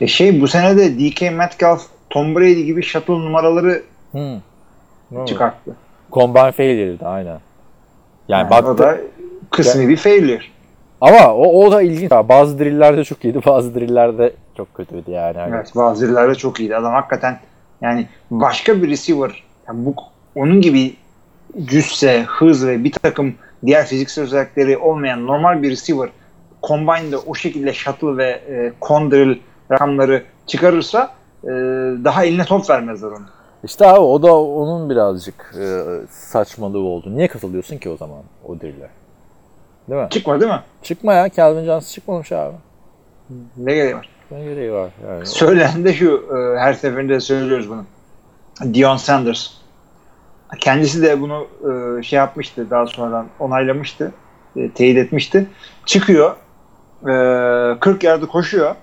E şey bu sene de DK Metcalf, Tom Brady gibi shuttle numaraları Hmm. Çıkarttı. Combine failure'di aynen. Yani, Yani baktı o da kısmi bir failure. ama o, o da ilginç. Bazı drill'lerde çok iyiydi, bazı drill'lerde çok kötüydü yani. Hani Evet bazı yerlerde çok iyiydi. Adam hakikaten yani başka bir receiver yani bu onun gibi cüsse, hız ve bir takım diğer fiziksel özellikleri olmayan normal bir receiver Combine'da o şekilde shuttle ve e, condrill rakamları çıkarırsa e, daha eline top vermezler onu. İşte abi o da onun birazcık e, saçmalığı oldu. Niye katılıyorsun ki o zaman o drill'e? Değil mi? Çıkma değil mi? Çıkma ya. Calvin Johnson çıkmamış abi. Ne gereği var? Ne gereği var yani. Söylenen de şu e, her seferinde söylüyoruz bunu. Dion Sanders. Kendisi de bunu e, şey yapmıştı daha sonradan onaylamıştı. E, teyit etmişti. Çıkıyor. E, 40 yardı koşuyor.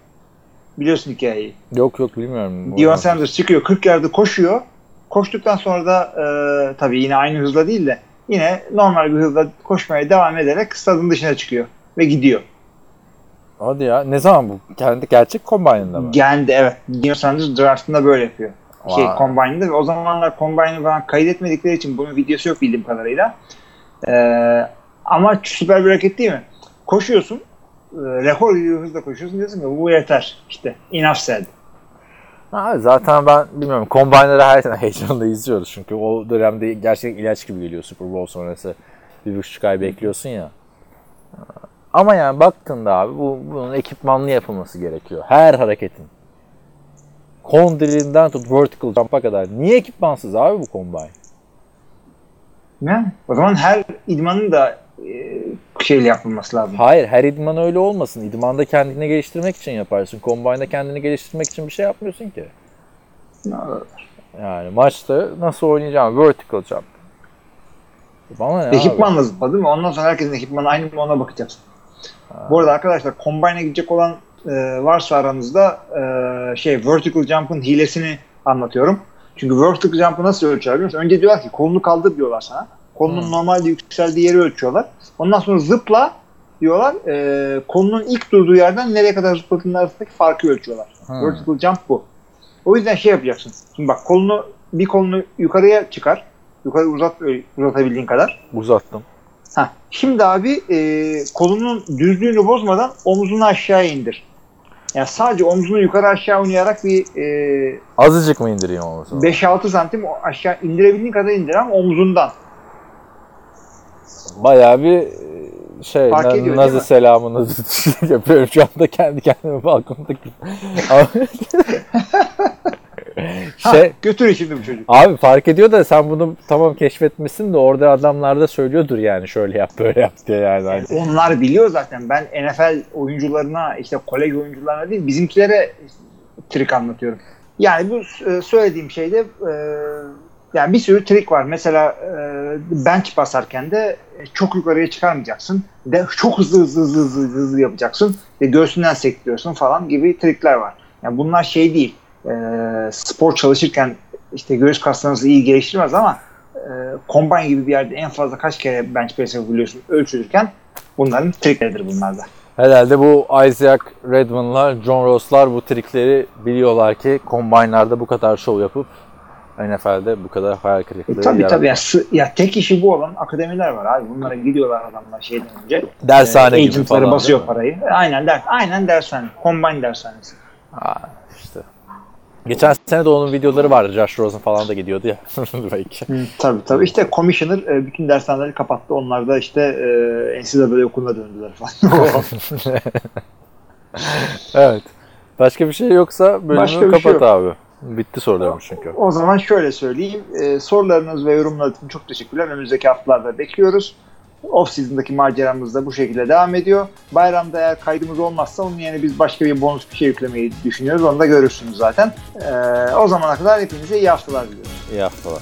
Biliyorsun hikayeyi. Yok yok bilmiyorum. Dion Sanders çıkıyor 40 yardı koşuyor. Koştuktan sonra da e, tabii yine aynı hızla değil de yine normal bir hızla koşmaya devam ederek stadın dışına çıkıyor ve gidiyor. Hadi ya. Ne zaman bu? Kendi gerçek Combine'ında mı? Geldi evet. Dion Sanders draftında böyle yapıyor. Şey Vay. Combine'da ve o zamanlar Combine'ı falan kaydetmedikleri için bunun videosu yok bildiğim kadarıyla. Ee, ama süper bir hareket değil mi? Koşuyorsun. E, rekor gibi hızla koşuyorsun diyorsun ki bu yeter. İşte enough said. Ha, zaten ben bilmiyorum. Combine'ları her sene heyecanla izliyoruz. Çünkü o dönemde gerçekten ilaç gibi geliyor Super Bowl sonrası. Bir buçuk ay bekliyorsun ya. Ama yani baktığında abi bu, bunun ekipmanlı yapılması gerekiyor. Her hareketin. Kondilinden tut vertical jump'a kadar. Niye ekipmansız abi bu combine? Ne? O zaman her idmanın da şeyle yapılması lazım. Hayır her idman öyle olmasın. İdmanda kendini geliştirmek için yaparsın. Combine'da kendini geliştirmek için bir şey yapmıyorsun ki. Yani maçta nasıl oynayacağım? Vertical jump. Bana ne? Ekipmanla zıpla değil mi? Ondan sonra herkesin ekipmanı aynı mı ona bakacağız. Bu arada arkadaşlar Combine'e gidecek olan e, varsa aranızda e, şey Vertical Jump'ın hilesini anlatıyorum. Çünkü Vertical Jump'ı nasıl ölçüyorlar biliyor musun? Önce diyorlar ki kolunu kaldır diyorlar sana. Kolunun Hmm. normalde yükseldiği yeri ölçüyorlar. Ondan sonra zıpla diyorlar. E, kolunun ilk durduğu yerden nereye kadar zıpladığının arasındaki farkı ölçüyorlar. Hmm. Vertical Jump bu. O yüzden şey yapacaksın. Şimdi bak kolunu bir kolunu yukarıya çıkar. Yukarı uzat uzatabildiğin kadar. Uzattım. Ha, şimdi abi e, kolunun düzlüğünü bozmadan omzunu aşağı indir. Yani sadece omzunu yukarı aşağı oynayarak bir e, Azıcık mı onu sonra? 5-6 santim aşağı indirebildiğin kadar indir ama omzundan. Bayağı bir e, şey Fark na- ediyor, nazi selamını yapıyorum şu anda kendi kendime balkonda. Ama- Ha, şey, götür şimdi bu çocuk. abi fark ediyor da sen bunu tamam keşfetmişsin de orada adamlar da söylüyordur yani şöyle yap böyle yap diye yani. Hani- Onlar biliyor zaten. Ben NFL oyuncularına işte kolej oyuncularına değil bizimkilere trik anlatıyorum. Yani bu e, söylediğim şeyde e, yani bir sürü trik var. Mesela e, bench basarken de çok yukarıya çıkarmayacaksın. De çok hızlı hızlı hızlı hızlı, hızlı yapacaksın. Ve göğsünden sektiriyorsun falan gibi trikler var. Yani bunlar şey değil. E, spor çalışırken işte göğüs kaslarınızı iyi geliştirmez ama e, combine gibi bir yerde en fazla kaç kere bench press yapabiliyorsun ölçülürken bunların trikleridir bunlar da. Herhalde bu Isaac Redman'lar, John Ross'lar bu trikleri biliyorlar ki combine'larda bu kadar şov yapıp NFL'de bu kadar hayal kırıklığı E, tabii tabii ya, sı- ya tek işi bu olan akademiler var abi. Bunlara gidiyorlar adamlar şeyden önce. Dershane E, gibi falan. basıyor parayı. Aynen ders, aynen dershane. Combine dershanesi. Ha, işte. Geçen sene de onun videoları vardı. Josh Rosen falan da gidiyordu ya. Belki. Hı, tabii tabii. İşte commissioner e, bütün dershaneleri kapattı. Onlar da işte e, NCAA okuluna döndüler falan. evet. Başka bir şey yoksa bölümü Başka bir kapat şey yok. abi. Bitti sorularım çünkü. O zaman şöyle söyleyeyim. E, sorularınız ve yorumlarınız için çok teşekkürler. Önümüzdeki haftalarda bekliyoruz. Off-season'daki maceramız da bu şekilde devam ediyor. Bayramda eğer kaydımız olmazsa onun yerine biz başka bir bonus bir şey yüklemeyi düşünüyoruz. Onu da görürsünüz zaten. E, o zamana kadar hepinize iyi haftalar diliyorum. İyi haftalar.